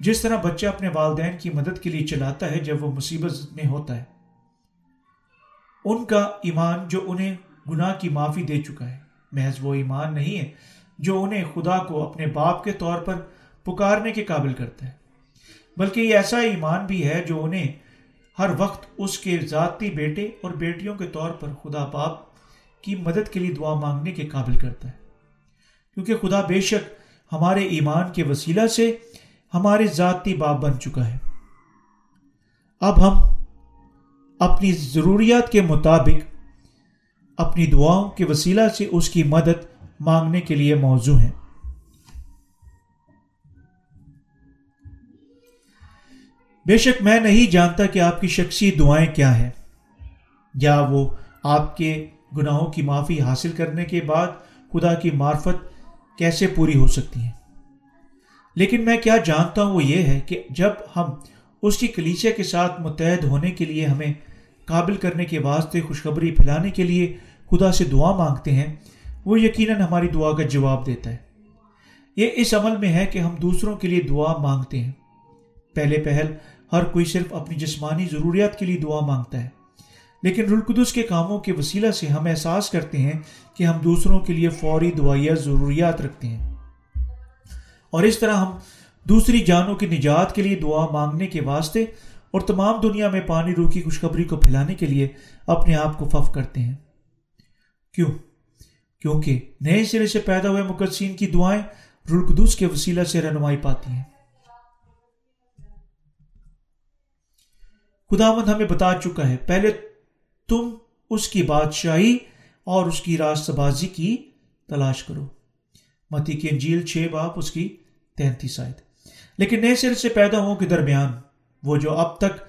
جس طرح بچہ اپنے والدین کی مدد کے لیے چلاتا ہے، جب وہ مصیبت میں ہوتا ہے۔ ان کا ایمان جو انہیں گناہ کی معافی دے چکا ہے۔ محض وہ ایمان نہیں ہے جو انہیں خدا کو اپنے باپ کے طور پر پکارنے کے قابل کرتا ہے، بلکہ یہ ایسا ایمان بھی ہے جو انہیں ہر وقت اس کے ذاتی بیٹے اور بیٹیوں کے طور پر خدا باپ کی مدد کے لیے دعا مانگنے کے قابل کرتا ہے۔ کیونکہ خدا بے شک ہمارے ایمان کے وسیلہ سے ہمارے ذاتی باپ بن چکا ہے۔ اب ہم اپنی ضروریات کے مطابق اپنی دعاؤں کے وسیلہ سے اس کی مدد مانگنے کے لیے موضوع ہیں۔ بے شک میں نہیں جانتا کہ آپ کی شخصی دعائیں کیا ہیں۔ یا وہ آپ کے گناہوں کی معافی حاصل کرنے کے بعد خدا کی معرفت کیسے پوری ہو سکتی ہیں؟ لیکن میں کیا جانتا ہوں وہ یہ ہے کہ جب ہم اس کی کلیچے کے ساتھ متحد ہونے کے لیے ہمیں قابل کرنے کے واسطے خوشخبری پھیلانے کے لیے خدا سے دعا مانگتے ہیں، وہ یقیناً ہماری دعا کا جواب دیتا ہے۔ یہ اس عمل میں ہے کہ ہم دوسروں کے لیے دعا مانگتے ہیں۔ پہلے پہل ہر کوئی صرف اپنی جسمانی ضروریات کے لیے دعا مانگتا ہے۔ لیکن رلقدس کے کاموں کے وسیلہ سے ہم احساس کرتے ہیں کہ ہم دوسروں کے لیے فوری دعائیہ ضروریات رکھتے ہیں۔ اور اس طرح ہم دوسری جانوں کی نجات کے لیے دعا مانگنے کے واسطے اور تمام دنیا میں پانی روح کی خوشخبری کو پھیلانے کے لیے اپنے آپ کو فف کرتے ہیں۔ کیوں؟ کیونکہ نئے سرے سے پیدا ہوئے مقدسین کی دعائیں رلقدوس کے وسیلہ سے رہنمائی پاتی ہیں۔ خداوند ہمیں بتا چکا ہے، پہلے تم اس کی بادشاہی اور اس کی راست بازی کی تلاش کرو۔ متی کی انجیل چھ باپ اس کی تینتیس آئے لیکن نئے سر سے پیدا ہوں کے درمیان، وہ جو اب تک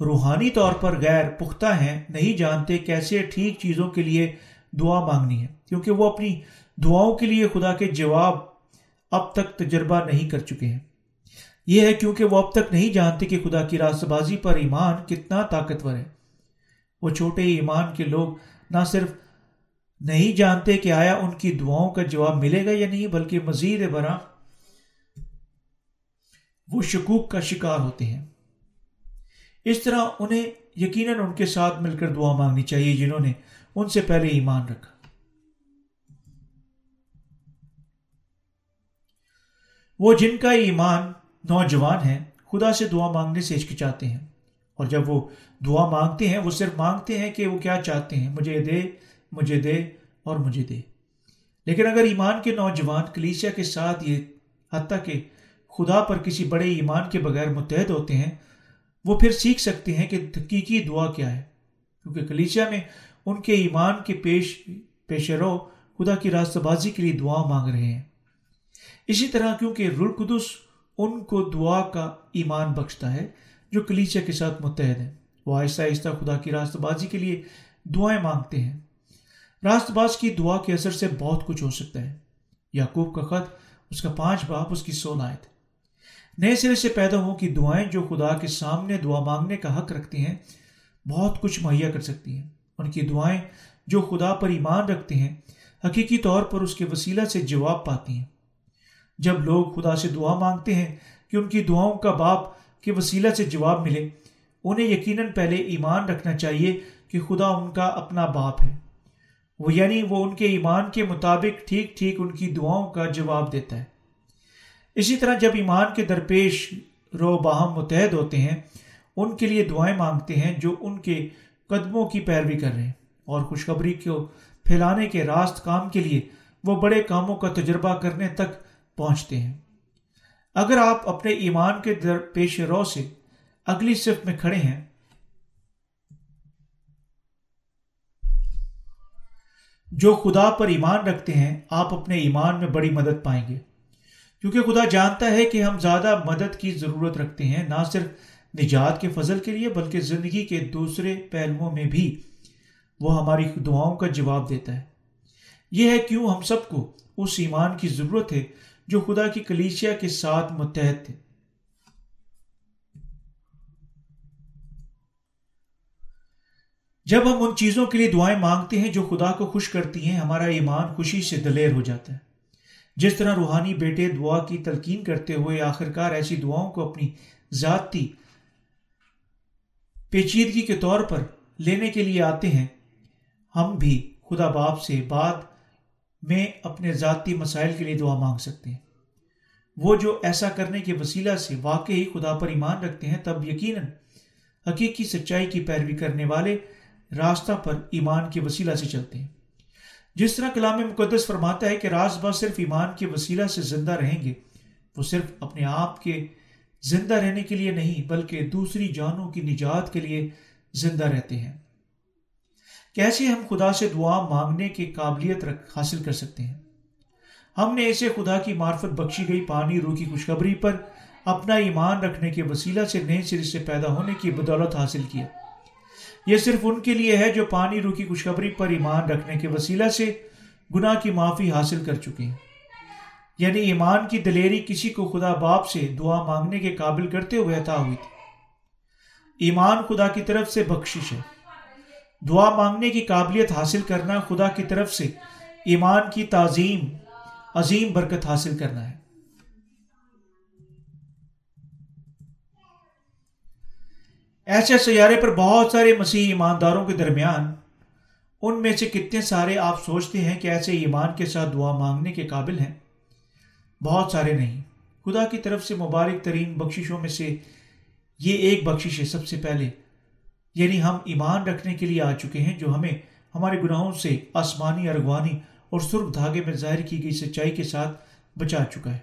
روحانی طور پر غیر پختہ ہیں، نہیں جانتے کیسے ٹھیک چیزوں کے لیے دعا مانگنی ہے، کیونکہ وہ اپنی دعاؤں کے لیے خدا کے جواب اب تک تجربہ نہیں کر چکے ہیں۔ یہ ہے کیونکہ وہ اب تک نہیں جانتے کہ خدا کی راست بازی پر ایمان کتنا طاقتور ہے۔ وہ چھوٹے ایمان کے لوگ نہ صرف نہیں جانتے کہ آیا ان کی دعاؤں کا جواب ملے گا یا نہیں، بلکہ مزید برآں وہ شکوک کا شکار ہوتے ہیں۔ اس طرح انہیں یقیناً ان کے ساتھ مل کر دعا مانگنی چاہیے جنہوں نے ان سے پہلے ایمان رکھا۔ وہ جن کا ایمان نوجوان ہے خدا سے دعا مانگنے سے ہچکچاتے ہیں۔ اور جب وہ دعا مانگتے ہیں، وہ صرف مانگتے ہیں کہ وہ کیا چاہتے ہیں، مجھے دے مجھے دے اور مجھے دے۔ لیکن اگر ایمان کے نوجوان کلیسیا کے ساتھ یہ، حتیٰ کہ خدا پر کسی بڑے ایمان کے بغیر متحد ہوتے ہیں، وہ پھر سیکھ سکتے ہیں کہ حقیقی دعا کیا ہے۔ کیونکہ کلیسیا میں ان کے ایمان کے پیش پیش رو خدا کی راستہ بازی کے لیے دعا مانگ رہے ہیں۔ اسی طرح کیونکہ رلقدس ان کو دعا کا ایمان بخشتا ہے جو کلیچیا کے ساتھ متحد ہیں۔ وہ آہستہ آہستہ خدا کی راست بازی کے لیے دعائیں مانگتے ہیں۔ راست باز کی دعا کے اثر سے بہت کچھ ہو سکتا ہے۔ یعقوب کا خط، اس کا پانچ باپ، اس کی سولائت نئے سرے سے پیدا ہو کی دعائیں جو خدا کے سامنے دعا مانگنے کا حق رکھتی ہیں، بہت کچھ مہیا کر سکتی ہیں۔ ان کی دعائیں جو خدا پر ایمان رکھتے ہیں، حقیقی طور پر اس کے وسیلہ سے جواب پاتی ہیں۔ جب لوگ خدا سے دعا مانگتے ہیں کہ ان کی دعاؤں کا باپ کے وسیلہ سے جواب ملے، انہیں یقیناً پہلے ایمان رکھنا چاہیے کہ خدا ان کا اپنا باپ ہے۔ وہ یعنی وہ ان کے ایمان کے مطابق ٹھیک ٹھیک ان کی دعاؤں کا جواب دیتا ہے۔ اسی طرح جب ایمان کے درپیش رو باہم متحد ہوتے ہیں، ان کے لیے دعائیں مانگتے ہیں جو ان کے قدموں کی پیروی کر رہے ہیں اور خوشخبری کو پھیلانے کے راست کام کے لیے وہ بڑے کاموں کا تجربہ کرنے تک پہنچتے ہیں۔ اگر آپ اپنے ایمان کے در پیش رو سے اگلی صف میں کھڑے ہیں۔ جو خدا پر ایمان رکھتے ہیں، آپ اپنے ایمان میں بڑی مدد پائیں گے۔ کیونکہ خدا جانتا ہے کہ ہم زیادہ مدد کی ضرورت رکھتے ہیں، نہ صرف نجات کے فضل کے لیے، بلکہ زندگی کے دوسرے پہلوؤں میں بھی وہ ہماری دعاؤں کا جواب دیتا ہے۔ یہ ہے کیوں ہم سب کو اس ایمان کی ضرورت ہے جو خدا کی کلیشیا کے ساتھ متحد تھے۔ جب ہم ان چیزوں کے لیے دعائیں مانگتے ہیں جو خدا کو خوش کرتی ہیں، ہمارا ایمان خوشی سے دلیر ہو جاتا ہے۔ جس طرح روحانی بیٹے دعا کی تلقین کرتے ہوئے آخرکار ایسی دعاؤں کو اپنی ذاتی پیچیدگی کے طور پر لینے کے لیے آتے ہیں۔ ہم بھی خدا باپ سے بعد میں اپنے ذاتی مسائل کے لیے دعا مانگ سکتے ہیں۔ وہ جو ایسا کرنے کے وسیلہ سے واقعی خدا پر ایمان رکھتے ہیں، تب یقیناً حقیقی سچائی کی پیروی کرنے والے راستہ پر ایمان کے وسیلہ سے چلتے ہیں۔ جس طرح کلام مقدس فرماتا ہے کہ راز با صرف ایمان کے وسیلہ سے زندہ رہیں گے، وہ صرف اپنے آپ کے زندہ رہنے کے لیے نہیں، بلکہ دوسری جانوں کی نجات کے لیے زندہ رہتے ہیں۔ کیسے ہم خدا سے دعا مانگنے کی قابلیت حاصل کر سکتے ہیں؟ ہم نے اسے خدا کی معرفت بخشی گئی، پانی، روح کی خوشخبری پر اپنا ایمان رکھنے کے وسیلہ سے نئے سرے سے پیدا ہونے کی بدولت حاصل کیا۔ یہ صرف ان کے لیے ہے جو پانی، روح کی خوشخبری پر ایمان رکھنے کے وسیلہ سے گناہ کی معافی حاصل کر چکے ہیں۔ یعنی ایمان کی دلیری کسی کو خدا باپ سے دعا مانگنے کے قابل کرتے ہوئے عطا ہوئی تھی۔ ایمان خدا کی طرف سے بخشش ہے۔ دعا مانگنے کی قابلیت حاصل کرنا خدا کی طرف سے ایمان کی تعظیم، عظیم برکت حاصل کرنا ہے۔ ایسے سیارے پر بہت سارے مسیح ایمانداروں کے درمیان ان میں سے کتنے سارے آپ سوچتے ہیں کہ ایسے ایمان کے ساتھ دعا مانگنے کے قابل ہیں؟ بہت سارے نہیں۔ خدا کی طرف سے مبارک ترین بخششوں میں سے یہ ایک بخشش ہے سب سے پہلے۔ یعنی ہم ایمان رکھنے کے لیے آ چکے ہیں، جو ہمیں ہمارے گناہوں سے آسمانی، ارغوانی اور سرخ دھاگے میں ظاہر کی گئی سچائی کے ساتھ بچا چکا ہے۔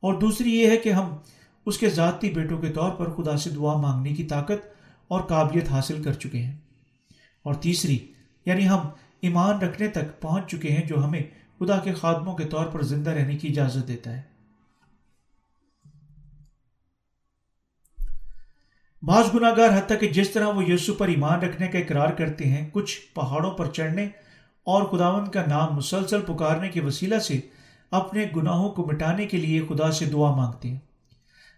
اور دوسری یہ ہے کہ ہم اس کے ذاتی بیٹوں کے طور پر خدا سے دعا مانگنے کی طاقت اور قابلیت حاصل کر چکے ہیں۔ اور تیسری یعنی ہم ایمان رکھنے تک پہنچ چکے ہیں، جو ہمیں خدا کے خادموں کے طور پر زندہ رہنے کی اجازت دیتا ہے۔ بعض گناہ گار حتیٰ کہ جس طرح وہ یسو پر ایمان رکھنے کا اقرار کرتے ہیں، کچھ پہاڑوں پر چڑھنے اور خداون کا نام مسلسل پکارنے کے وسیلہ سے اپنے گناہوں کو مٹانے کے لیے خدا سے دعا مانگتے ہیں۔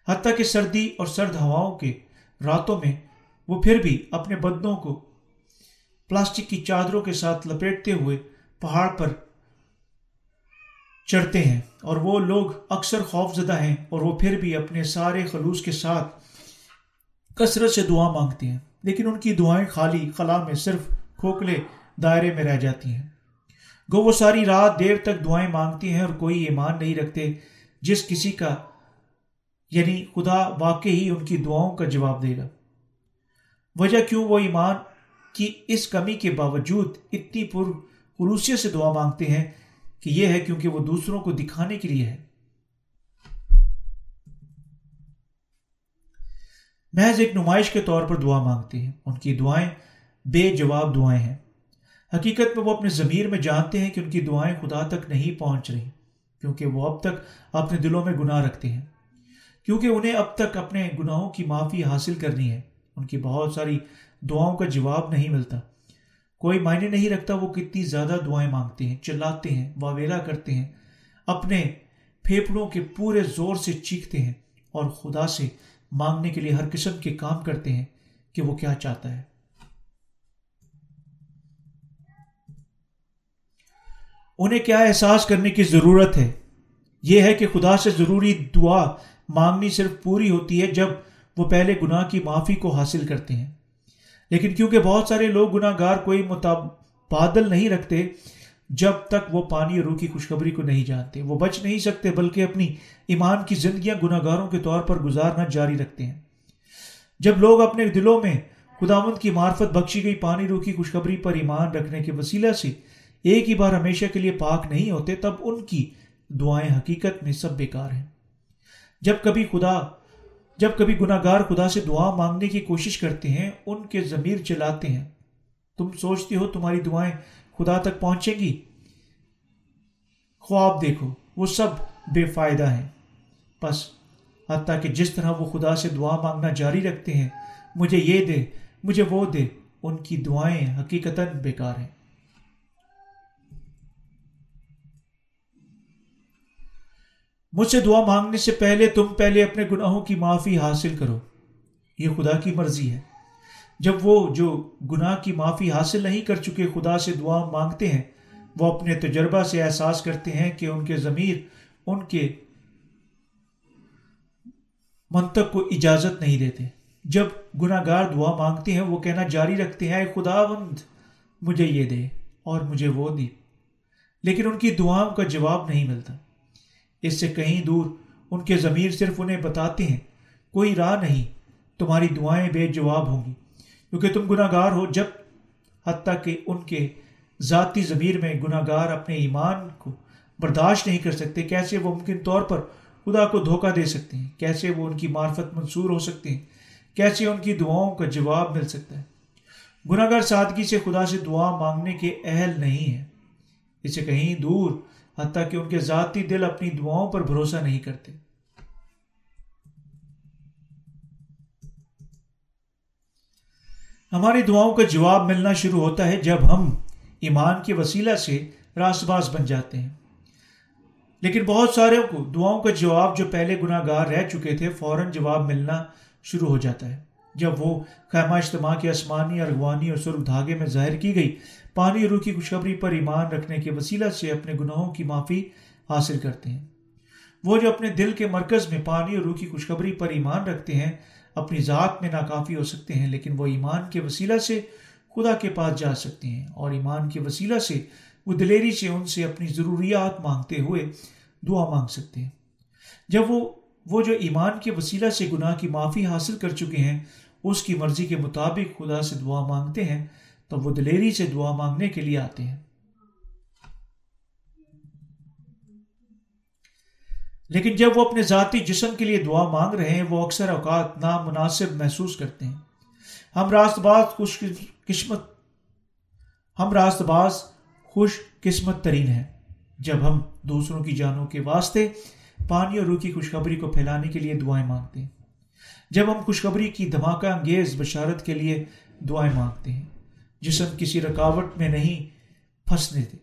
حتیٰ کہ سردی اور سرد ہواؤں کے راتوں میں وہ پھر بھی اپنے بدنوں کو پلاسٹک کی چادروں کے ساتھ لپیٹتے ہوئے پہاڑ پر چڑھتے ہیں اور وہ لوگ اکثر خوف زدہ ہیں اور وہ پھر بھی اپنے سارے خلوص کے ساتھ کثرت سے دعا مانگتے ہیں۔ لیکن ان کی دعائیں خالی خلا میں صرف کھوکھلے دائرے میں رہ جاتی ہیں۔ گو وہ ساری رات دیر تک دعائیں مانگتی ہیں اور کوئی ایمان نہیں رکھتے جس کسی کا یعنی خدا واقع ہی ان کی دعاؤں کا جواب دے گا۔ وجہ کیوں وہ ایمان کی اس کمی کے باوجود اتنی پر خلوصیت سے دعا مانگتے ہیں؟ کہ یہ ہے کیونکہ وہ دوسروں کو دکھانے کے لیے ہے۔ محض ایک نمائش کے طور پر دعا مانگتے ہیں۔ ان کی دعائیں بے جواب دعائیں ہیں۔ حقیقت میں وہ اپنے ضمیر میں جانتے ہیں کہ ان کی دعائیں خدا تک نہیں پہنچ رہی، کیونکہ وہ اب تک اپنے دلوں میں گناہ رکھتے ہیں۔ کیونکہ انہیں اب تک اپنے گناہوں کی معافی حاصل کرنی ہے۔ ان کی بہت ساری دعاؤں کا جواب نہیں ملتا۔ کوئی معنی نہیں رکھتا وہ کتنی زیادہ دعائیں مانگتے ہیں، چلاتے ہیں، واویلا کرتے ہیں، اپنے پھیپڑوں کے پورے زور سے چیختے ہیں اور خدا سے مانگنے کے لیے ہر قسم کے کام کرتے ہیں کہ وہ کیا چاہتا ہے۔ انہیں کیا احساس کرنے کی ضرورت ہے؟ یہ ہے کہ خدا سے ضروری دعا مانگنی صرف پوری ہوتی ہے جب وہ پہلے گناہ کی معافی کو حاصل کرتے ہیں۔ لیکن کیونکہ بہت سارے لوگ گناہ گار کوئی متبادل نہیں رکھتے، جب تک وہ پانی اور روح کی خوشخبری کو نہیں جانتے۔ وہ بچ نہیں سکتے، بلکہ اپنی ایمان کی زندگیاں گناہ گاروں کے طور پر گزارنا جاری رکھتے ہیں۔ جب لوگ اپنے دلوں میں خداوند کی معرفت بخشی گئی، پانی روح کی خوشخبری پر ایمان رکھنے کے وسیلہ سے ایک ہی بار ہمیشہ کے لیے پاک نہیں ہوتے، تب ان کی دعائیں حقیقت میں سب بیکار ہیں۔ جب کبھی خدا جب کبھی گناہ گار خدا سے دعا مانگنے کی کوشش کرتے ہیں، ان کے ضمیر چلاتے ہیں۔ تم سوچتی ہو تمہاری دعائیں خدا تک پہنچے گی۔ خواب دیکھو، وہ سب بے فائدہ ہیں۔ بس، حتیٰ کہ جس طرح وہ خدا سے دعا مانگنا جاری رکھتے ہیں، مجھے یہ دے، مجھے وہ دے، ان کی دعائیں حقیقت بیکار ہیں۔ مجھ سے دعا مانگنے سے پہلے تم پہلے اپنے گناہوں کی معافی حاصل کرو۔ یہ خدا کی مرضی ہے۔ جب وہ جو گناہ کی معافی حاصل نہیں کر چکے خدا سے دعا مانگتے ہیں، وہ اپنے تجربہ سے احساس کرتے ہیں کہ ان کے ضمیر، ان کے منطق کو اجازت نہیں دیتے۔ جب گناہ گار دعا مانگتے ہیں، وہ کہنا جاری رکھتے ہیں خدا بند مجھے یہ دے اور مجھے وہ دی لیکن ان کی دعاؤں کا جواب نہیں ملتا۔ اس سے کہیں دور ان کے ضمیر صرف انہیں بتاتے ہیں، کوئی راہ نہیں، تمہاری دعائیں بے جواب ہوں گی۔ کیونکہ تم گناہ گار ہو جب، حتیٰ کہ ان کے ذاتی ضمیر میں گناہ گار اپنے ایمان کو برداشت نہیں کر سکتے، کیسے وہ ممکن طور پر خدا کو دھوکہ دے سکتے ہیں؟ کیسے وہ ان کی معرفت منصور ہو سکتے ہیں؟ کیسے ان کی دعاؤں کا جواب مل سکتا ہے؟ گناہ گار سادگی سے خدا سے دعا مانگنے کے اہل نہیں ہے اسے کہیں دور حتیٰ کہ ان کے ذاتی دل اپنی دعاؤں پر بھروسہ نہیں کرتے۔ ہماری دعاؤں کا جواب ملنا شروع ہوتا ہے جب ہم ایمان کے وسیلہ سے راس باز بن جاتے ہیں۔ لیکن بہت سارے کو دعاؤں کا جواب جو پہلے گناہ گار رہ چکے تھے فوراً جواب ملنا شروع ہو جاتا ہے۔ جب وہ خیمہ اجتماع کی آسمانی، ارغوانی اور سرخ دھاگے میں ظاہر کی گئی پانی روح کی خوشخبری پر ایمان رکھنے کے وسیلہ سے اپنے گناہوں کی معافی حاصل کرتے ہیں۔ وہ جو اپنے دل کے مرکز میں پانی اور روح کی خوشخبری پر ایمان رکھتے ہیں، اپنی ذات میں ناکافی ہو سکتے ہیں، لیکن وہ ایمان کے وسیلہ سے خدا کے پاس جا سکتے ہیں اور ایمان کے وسیلہ سے وہ دلیری سے ان سے اپنی ضروریات مانگتے ہوئے دعا مانگ سکتے ہیں۔ جب وہ وہ جو ایمان کے وسیلہ سے گناہ کی معافی حاصل کر چکے ہیں، اس کی مرضی کے مطابق خدا سے دعا مانگتے ہیں تو وہ دلیری سے دعا مانگنے کے لیے آتے ہیں۔ لیکن جب وہ اپنے ذاتی جسم کے لیے دعا مانگ رہے ہیں، وہ اکثر اوقات نامناسب محسوس کرتے ہیں۔ ہم راست باز خوش قسمت، ہم راست باز خوش قسمت ترین ہیں۔ جب ہم دوسروں کی جانوں کے واسطے پانی اور روح کی خوشخبری کو پھیلانے کے لیے دعائیں مانگتے ہیں۔ جب ہم خوشخبری کی دھماکہ انگیز بشارت کے لیے دعائیں مانگتے ہیں۔ جسم کسی رکاوٹ میں نہیں پھنسنے دے۔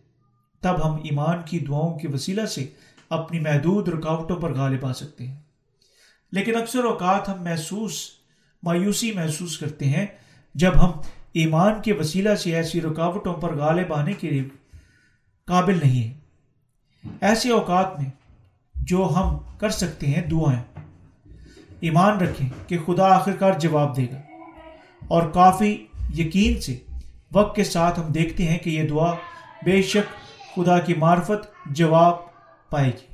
تب ہم ایمان کی دعاؤں کے وسیلہ سے اپنی محدود رکاوٹوں پر غالب آ سکتے ہیں۔ لیکن اکثر اوقات ہم محسوس، مایوسی محسوس کرتے ہیں جب ہم ایمان کے وسیلہ سے ایسی رکاوٹوں پر غالب آنے کے لیے قابل نہیں ہیں۔ ایسے اوقات میں جو ہم کر سکتے ہیں دعائیں۔ ایمان رکھیں کہ خدا آخرکار جواب دے گا اور کافی یقین سے وقت کے ساتھ ہم دیکھتے ہیں کہ یہ دعا بے شک خدا کی معرفت جواب پائے گی۔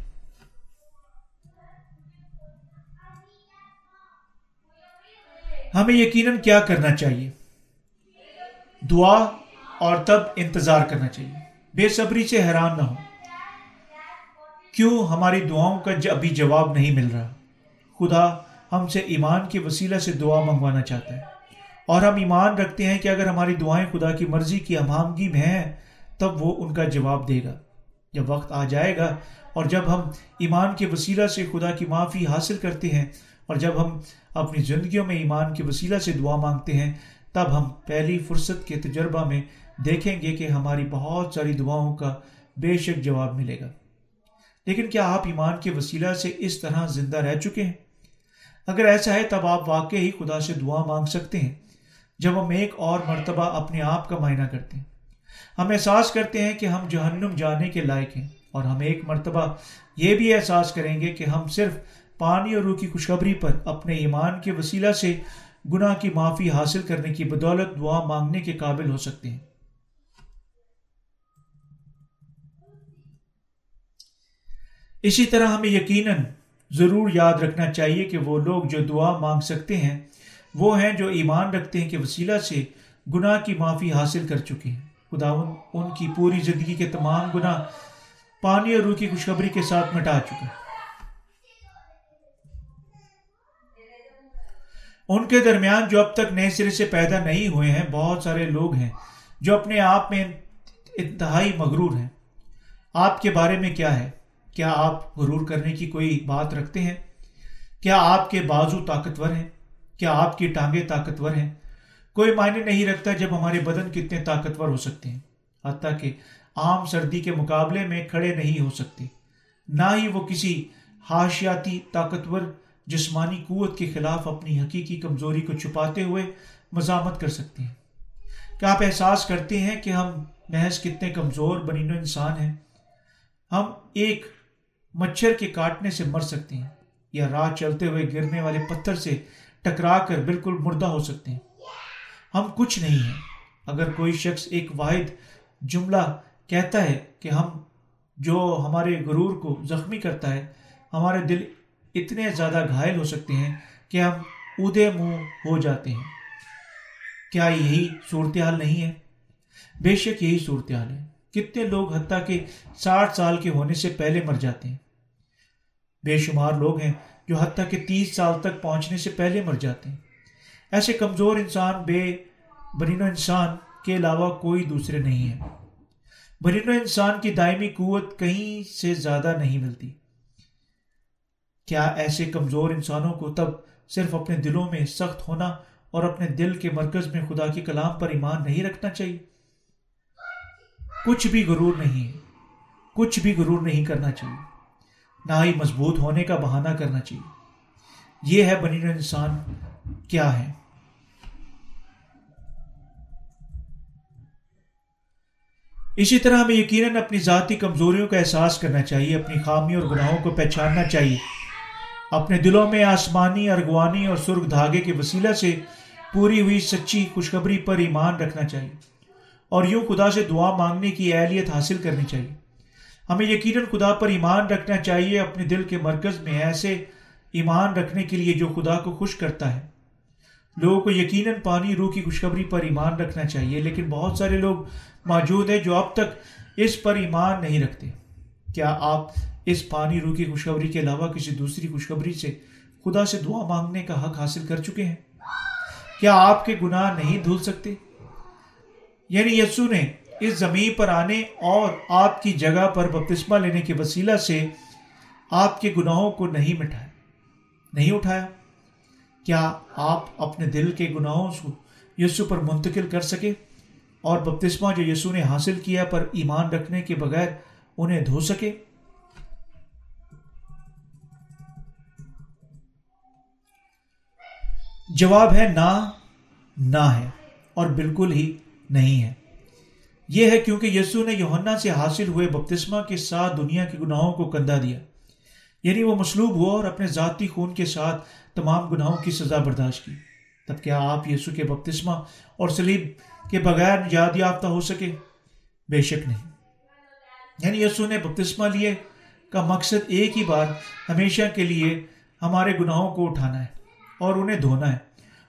ہمیں یقیناً کیا کرنا چاہیے؟ دعا اور تب انتظار کرنا چاہیے۔ بے صبری سے حیران نہ ہو کیوں ہماری دعاؤں کا ابھی جواب نہیں مل رہا؟ خدا ہم سے ایمان کے وسیلہ سے دعا منگوانا چاہتا ہے۔ اور ہم ایمان رکھتے ہیں کہ اگر ہماری دعائیں خدا کی مرضی کی امامگی میں ہیں، تب وہ ان کا جواب دے گا۔ جب وقت آ جائے گا اور جب ہم ایمان کے وسیلہ سے خدا کی معافی حاصل کرتے ہیں اور جب ہم اپنی زندگیوں میں ایمان کے وسیلہ سے دعا مانگتے ہیں، تب ہم پہلی فرصت کے تجربہ میں دیکھیں گے کہ ہماری بہت ساری دعاؤں کا بے شک جواب ملے گا۔ لیکن کیا آپ ایمان کے وسیلہ سے اس طرح زندہ رہ چکے ہیں؟ اگر ایسا ہے، تب آپ واقع ہی خدا سے دعا مانگ سکتے ہیں۔ جب ہم ایک اور مرتبہ اپنے آپ کا معائنہ کرتے ہیں۔ ہم احساس کرتے ہیں کہ ہم جہنم جانے کے لائق ہیں اور ہم ایک مرتبہ یہ بھی احساس کریں گے کہ ہم صرف پانی اور روح کی خوشخبری پر اپنے ایمان کے وسیلہ سے گناہ کی معافی حاصل کرنے کی بدولت دعا مانگنے کے قابل ہو سکتے ہیں۔ اسی طرح ہمیں یقیناً ضرور یاد رکھنا چاہیے کہ وہ لوگ جو دعا مانگ سکتے ہیں وہ ہیں جو ایمان رکھتے ہیں کہ وسیلہ سے گناہ کی معافی حاصل کر چکے ہیں۔ خدا ان کی پوری زندگی کے تمام گناہ پانی اور روح کی خوشخبری کے ساتھ مٹا چکا ان کے درمیان جو اب تک نئے سرے سے پیدا نہیں ہوئے ہیں، بہت سارے لوگ ہیں جو اپنے آپ میں انتہائی مغرور ہیں۔ آپ کے بارے میں کیا ہے؟ کیا آپ غرور کرنے کی کوئی بات رکھتے ہیں؟ کیا آپ کے بازو طاقتور ہیں؟ کیا آپ کی ٹانگیں طاقتور ہیں؟ کوئی معنی نہیں رکھتا جب ہمارے بدن کتنے طاقتور ہو سکتے ہیں، حتیٰ کہ عام سردی کے مقابلے میں کھڑے نہیں ہو سکتے۔ نہ ہی وہ کسی حاشیاتی طاقتور جسمانی قوت کے خلاف اپنی حقیقی کمزوری کو چھپاتے ہوئے مزامت کر سکتے ہیں۔ کیا آپ احساس کرتے ہیں کہ ہم محض کتنے کمزور بنین و انسان ہیں؟ ہم ایک مچھر کے کاٹنے سے مر سکتے ہیں یا راہ چلتے ہوئے گرنے والے پتھر سے ٹکرا کر بالکل مردہ ہو سکتے ہیں۔ ہم کچھ نہیں ہیں۔ اگر کوئی شخص ایک واحد جملہ کہتا ہے کہ ہم جو ہمارے غرور کو زخمی کرتا ہے، ہمارے دل اتنے زیادہ گھائل ہو سکتے ہیں کہ ہم اودے منہ ہو جاتے ہیں۔ کیا یہی صورتحال نہیں ہے؟ بے شک یہی صورتحال ہے۔ کتنے لوگ حتیٰ کہ ساٹھ سال کے ہونے سے پہلے مر جاتے ہیں۔ بے شمار لوگ ہیں۔ جو حتیٰ کہ تیس سال تک پہنچنے سے پہلے مر جاتے ہیں۔ ایسے کمزور انسان، بے برین و انسان کے علاوہ کوئی دوسرے نہیں ہیں۔ برین و انسان کی دائمی قوت کہیں سے زیادہ نہیں ملتی۔ کیا ایسے کمزور انسانوں کو تب صرف اپنے دلوں میں سخت ہونا اور اپنے دل کے مرکز میں خدا کے کلام پر ایمان نہیں رکھنا چاہیے؟ کچھ بھی غرور نہیں، کچھ بھی غرور نہیں کرنا چاہیے۔ نہ ہی مضبوط ہونے کا بہانہ کرنا چاہیے۔ یہ ہے بنی انسان کیا ہے۔ اسی طرح ہمیں یقیناً اپنی ذاتی کمزوریوں کا احساس کرنا چاہیے، اپنی خامیوں اور گناہوں کو پہچاننا چاہیے۔ اپنے دلوں میں آسمانی، ارغوانی اور سرخ دھاگے کے وسیلہ سے پوری ہوئی سچی خوشخبری پر ایمان رکھنا چاہیے۔ اور یوں خدا سے دعا مانگنے کی اہلیت حاصل کرنی چاہیے۔ ہمیں یقیناً خدا پر ایمان رکھنا چاہیے، اپنے دل کے مرکز میں ایسے ایمان رکھنے کے لیے جو خدا کو خوش کرتا ہے۔ لوگوں کو یقیناً پانی، روح کی خوشخبری پر ایمان رکھنا چاہیے، لیکن بہت سارے لوگ موجود ہیں جو اب تک اس پر ایمان نہیں رکھتے۔ کیا آپ اس پانی، روح کی خوشخبری کے علاوہ کسی دوسری خوشخبری سے خدا سے دعا مانگنے کا حق حاصل کر چکے ہیں؟ کیا آپ کے گناہ نہیں دھل سکتے؟ یعنی یسو نے اس زمین پر آنے اور آپ کی جگہ پر بپتسمہ لینے کے وسیلہ سے آپ کے گناہوں کو نہیں مٹھایا، نہیں اٹھایا۔ کیا آپ اپنے دل کے گناہوں کو یسو پر منتقل کر سکے اور بپتسمہ جو یسو نے حاصل کیا پر ایمان رکھنے کے بغیر انہیں دھو سکے؟ جواب ہے، نہ نہ ہے اور بالکل ہی نہیں ہے۔ یہ ہے کیونکہ یسو نے یوہنا سے حاصل ہوئے بپتسمہ کے ساتھ دنیا کے گناہوں کو کندھا دیا۔ یعنی وہ مصلوب ہوا اور اپنے ذاتی خون کے ساتھ تمام گناہوں کی سزا برداشت کی۔ تب کیا آپ یسو کے بپتسمہ اور سلیب کے بغیر یاد یافتہ ہو سکے؟ بے شک نہیں۔ یعنی یسو نے بپتسمہ لیے کا مقصد ایک ہی بار ہمیشہ کے لیے ہمارے گناہوں کو اٹھانا ہے اور انہیں دھونا ہے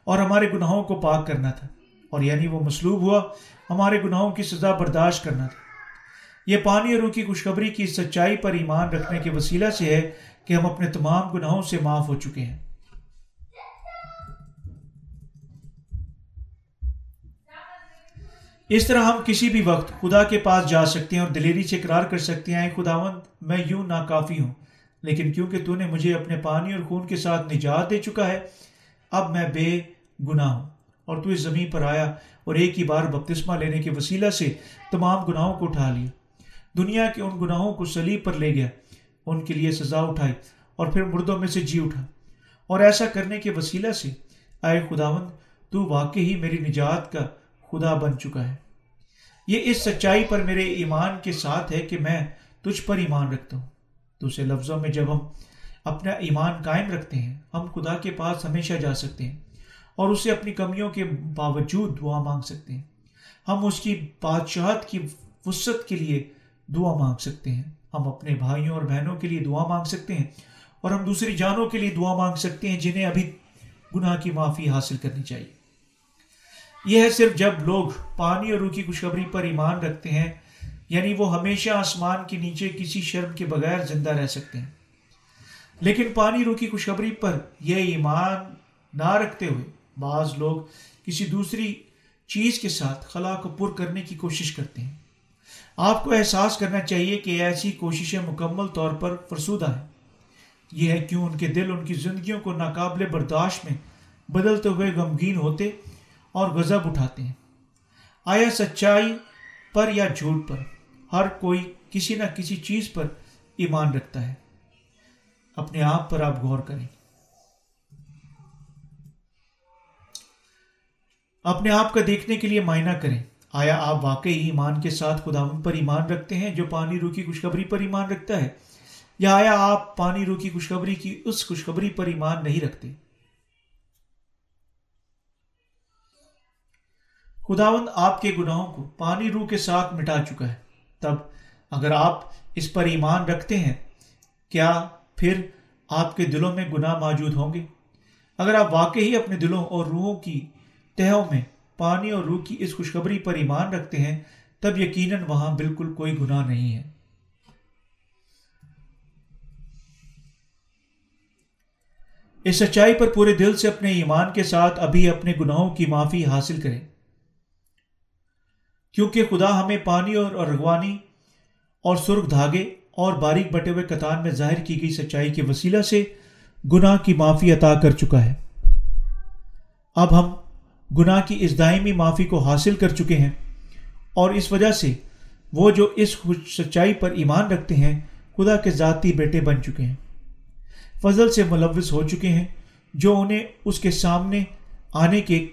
اور ہمارے گناہوں کو پاک کرنا تھا۔ اور یعنی وہ مصلوب ہوا ہمارے گناہوں کی سزا برداشت کرنا تھا۔ یہ پانی اور روح کی خوشخبری کی سچائی پر ایمان رکھنے کے وسیلہ سے ہے کہ ہم اپنے تمام گناہوں سے معاف ہو چکے ہیں۔ اس طرح ہم کسی بھی وقت خدا کے پاس جا سکتے ہیں اور دلیری سے اقرار کر سکتے ہیں خداوند، میں یوں ناکافی ہوں، لیکن کیونکہ تو نے مجھے اپنے پانی اور خون کے ساتھ نجات دے چکا ہے، اب میں بے گناہ ہوں اور تو اس زمین پر آیا اور ایک ہی بار بپتسمہ لینے کے وسیلہ سے تمام گناہوں کو اٹھا لیا۔ دنیا کے ان گناہوں کو سلیب پر لے گیا۔ ان کے لیے سزا اٹھائی اور پھر مردوں میں سے جی اٹھا۔ اور ایسا کرنے کے وسیلہ سے آئے خداوند، تو واقعی ہی میری نجات کا خدا بن چکا ہے۔ یہ اس سچائی پر میرے ایمان کے ساتھ ہے کہ میں تجھ پر ایمان رکھتا ہوں۔ دوسرے لفظوں میں جب ہم اپنا ایمان قائم رکھتے ہیں، ہم خدا کے پاس ہمیشہ جا سکتے ہیں۔ اور اسے اپنی کمیوں کے باوجود دعا مانگ سکتے ہیں۔ ہم اس کی بادشاہت کی وسط کے لیے دعا مانگ سکتے ہیں۔ ہم اپنے بھائیوں اور بہنوں کے لیے دعا مانگ سکتے ہیں اور ہم دوسری جانوں کے لیے دعا مانگ سکتے ہیں جنہیں ابھی گناہ کی معافی حاصل کرنی چاہیے۔ یہ ہے صرف جب لوگ پانی اور روح کی خوشخبری پر ایمان رکھتے ہیں یعنی وہ ہمیشہ آسمان کے نیچے کسی شرم کے بغیر زندہ رہ سکتے ہیں۔ لیکن پانی روح کی خوشخبری پر یہ ایمان نہ رکھتے ہوئے بعض لوگ کسی دوسری چیز کے ساتھ خلا کو پر کرنے کی کوشش کرتے ہیں۔ آپ کو احساس کرنا چاہیے کہ ایسی کوششیں مکمل طور پر فرسودہ ہیں۔ یہ ہے کیوں ان کے دل ان کی زندگیوں کو ناقابل برداشت میں بدلتے ہوئے غمگین ہوتے اور غضب اٹھاتے ہیں۔ آیا سچائی پر یا جھوٹ پر، ہر کوئی کسی نہ کسی چیز پر ایمان رکھتا ہے۔ اپنے آپ پر آپ غور کریں۔ اپنے آپ کا دیکھنے کے لیے معائنہ کریں۔ آیا آپ واقعی ایمان کے ساتھ خدا ان پر ایمان رکھتے ہیں جو پانی روح کی خوشخبری پر ایمان رکھتا ہے؟ یا آیا آپ پانی روح کی خوشخبری کی اس خوشخبری پر ایمان نہیں رکھتے؟ خداوند آپ کے گناہوں کو پانی روح کے ساتھ مٹا چکا ہے۔ تب اگر آپ اس پر ایمان رکھتے ہیں، کیا پھر آپ کے دلوں میں گناہ موجود ہوں گے؟ اگر آپ واقعی اپنے دلوں اور روحوں کی تہوں میں پانی اور روح کی اس خوشخبری پر ایمان رکھتے ہیں، تب یقیناً وہاں بالکل کوئی گناہ نہیں ہے۔ اس سچائی پر پورے دل سے اپنے ایمان کے ساتھ ابھی اپنے گناہوں کی معافی حاصل کریں۔ کیونکہ خدا ہمیں پانی اور ارغوانی اور سرخ دھاگے اور باریک بٹے ہوئے کتان میں ظاہر کی گئی سچائی کے وسیلہ سے گناہ کی معافی عطا کر چکا ہے۔ اب ہم گناہ کی اس دائمی معافی کو حاصل کر چکے ہیں۔ اور اس وجہ سے وہ جو اس سچائی پر ایمان رکھتے ہیں، خدا کے ذاتی بیٹے بن چکے ہیں۔ فضل سے ملوث ہو چکے ہیں، جو انہیں اس کے سامنے آنے کے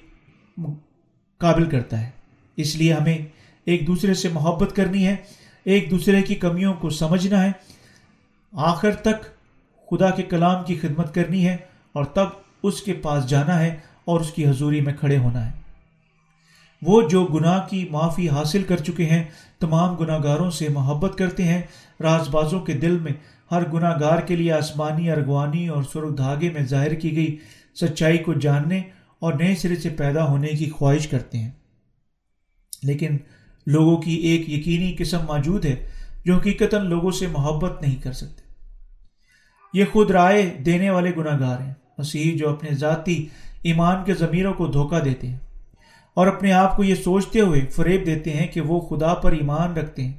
قابل کرتا ہے۔ اس لیے ہمیں ایک دوسرے سے محبت کرنی ہے، ایک دوسرے کی کمیوں کو سمجھنا ہے۔ آخر تک خدا کے کلام کی خدمت کرنی ہے اور تب اس کے پاس جانا ہے۔ اور اس کی حضوری میں کھڑے ہونا ہے۔ وہ جو گناہ کی معافی حاصل کر چکے ہیں، تمام گناہ گاروں سے محبت کرتے ہیں۔ راز بازوں کے دل میں ہر گناہ گار کے لیے آسمانی، ارغوانی اور سرخ دھاگے میں ظاہر کی گئی سچائی کو جاننے اور نئے سرے سے پیدا ہونے کی خواہش کرتے ہیں۔ لیکن لوگوں کی ایک یقینی قسم موجود ہے جو حقیقت لوگوں سے محبت نہیں کر سکتے۔ یہ خود رائے دینے والے گناہ گار ہیں۔ مسیح جو اپنے ذاتی ایمان کے ضمیروں کو دھوکہ دیتے ہیں اور اپنے آپ کو یہ سوچتے ہوئے فریب دیتے ہیں کہ وہ خدا پر ایمان رکھتے ہیں،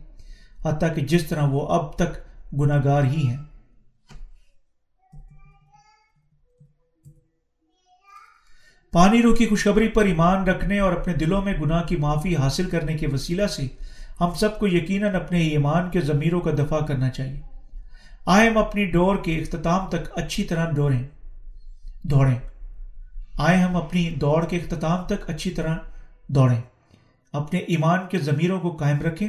حتیٰ کہ جس طرح وہ اب تک گناہ گار ہی ہیں۔ پانی رو کی خوشخبری پر ایمان رکھنے اور اپنے دلوں میں گناہ کی معافی حاصل کرنے کے وسیلہ سے ہم سب کو یقیناً اپنے ایمان کے ضمیروں کا دفاع کرنا چاہیے۔ آئے ہم اپنی ڈور کے اختتام تک اچھی طرح دوڑیں دوڑیں۔ آئے ہم اپنی دوڑ کے اختتام تک اچھی طرح دوڑیں۔ اپنے ایمان کے ضمیروں کو قائم رکھیں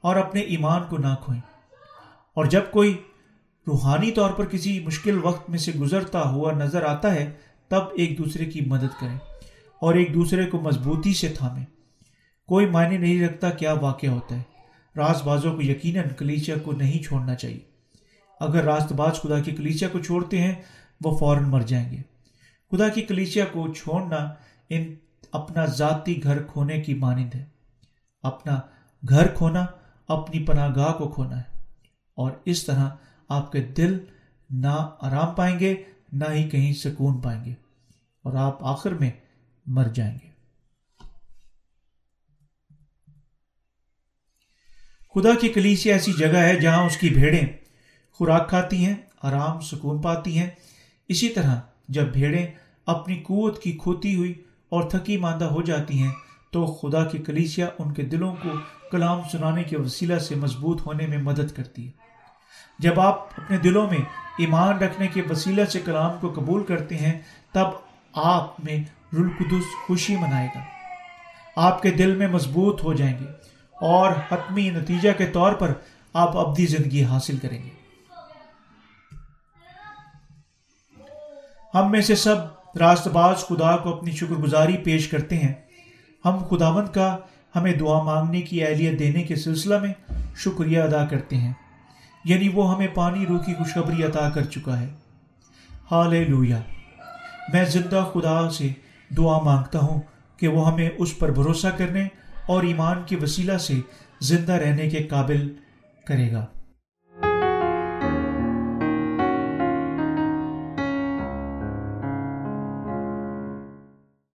اور اپنے ایمان کو نہ کھوئیں۔ اور جب کوئی روحانی طور پر کسی مشکل وقت میں سے گزرتا ہوا نظر آتا ہے، تب ایک دوسرے کی مدد کریں اور ایک دوسرے کو مضبوطی سے تھامیں۔ کوئی معنی نہیں رکھتا کیا واقع ہوتا ہے۔ راز بازوں کو یقیناً کلیچیا کو نہیں چھوڑنا چاہیے۔ اگر راست باز خدا کی کلیچیا کو چھوڑتے ہیں، وہ فوراً مر جائیں گے۔ خدا کی کلیچیا کو چھوڑنا ان اپنا ذاتی گھر کھونے کی مانند ہے۔ اپنا گھر کھونا اپنی پناہ گاہ کو کھونا ہے۔ اور اس طرح آپ کے دل نہ آرام پائیں گے، نہ ہی کہیں سکون پائیں گے۔ اور آپ آخر میں مر جائیں گے۔ خدا کی کلیسی ایسی جگہ ہے جہاں اس کی بھیڑیں خوراک کھاتی ہیں، آرام، سکون پاتی ہیں۔ اسی طرح جب بھیڑیں اپنی قوت کی کھوتی ہوئی اور تھکی ماندہ ہو جاتی ہیں، تو خدا کی کلیسیا ان کے دلوں کو کلام سنانے کے وسیلہ سے مضبوط ہونے میں مدد کرتی ہے۔ جب آپ اپنے دلوں میں ایمان رکھنے کے وسیلہ سے کلام کو قبول کرتے ہیں، تب آپ میں رلقدس خوشی منائے گا۔ آپ کے دل میں مضبوط ہو جائیں گے اور حتمی نتیجہ کے طور پر آپ ابدی زندگی حاصل کریں گے۔ ہم میں سے سب راست باز خدا کو اپنی شکر گزاری پیش کرتے ہیں۔ ہم خداوند کا ہمیں دعا مانگنے کی اہلیت دینے کے سلسلہ میں شکریہ ادا کرتے ہیں۔ یعنی وہ ہمیں پانی رو کی خوشخبری عطا کر چکا ہے۔ حال لویا میں زندہ خدا سے دعا مانگتا ہوں کہ وہ ہمیں اس پر بھروسہ کرنے اور ایمان کے وسیلہ سے زندہ رہنے کے قابل کرے گا۔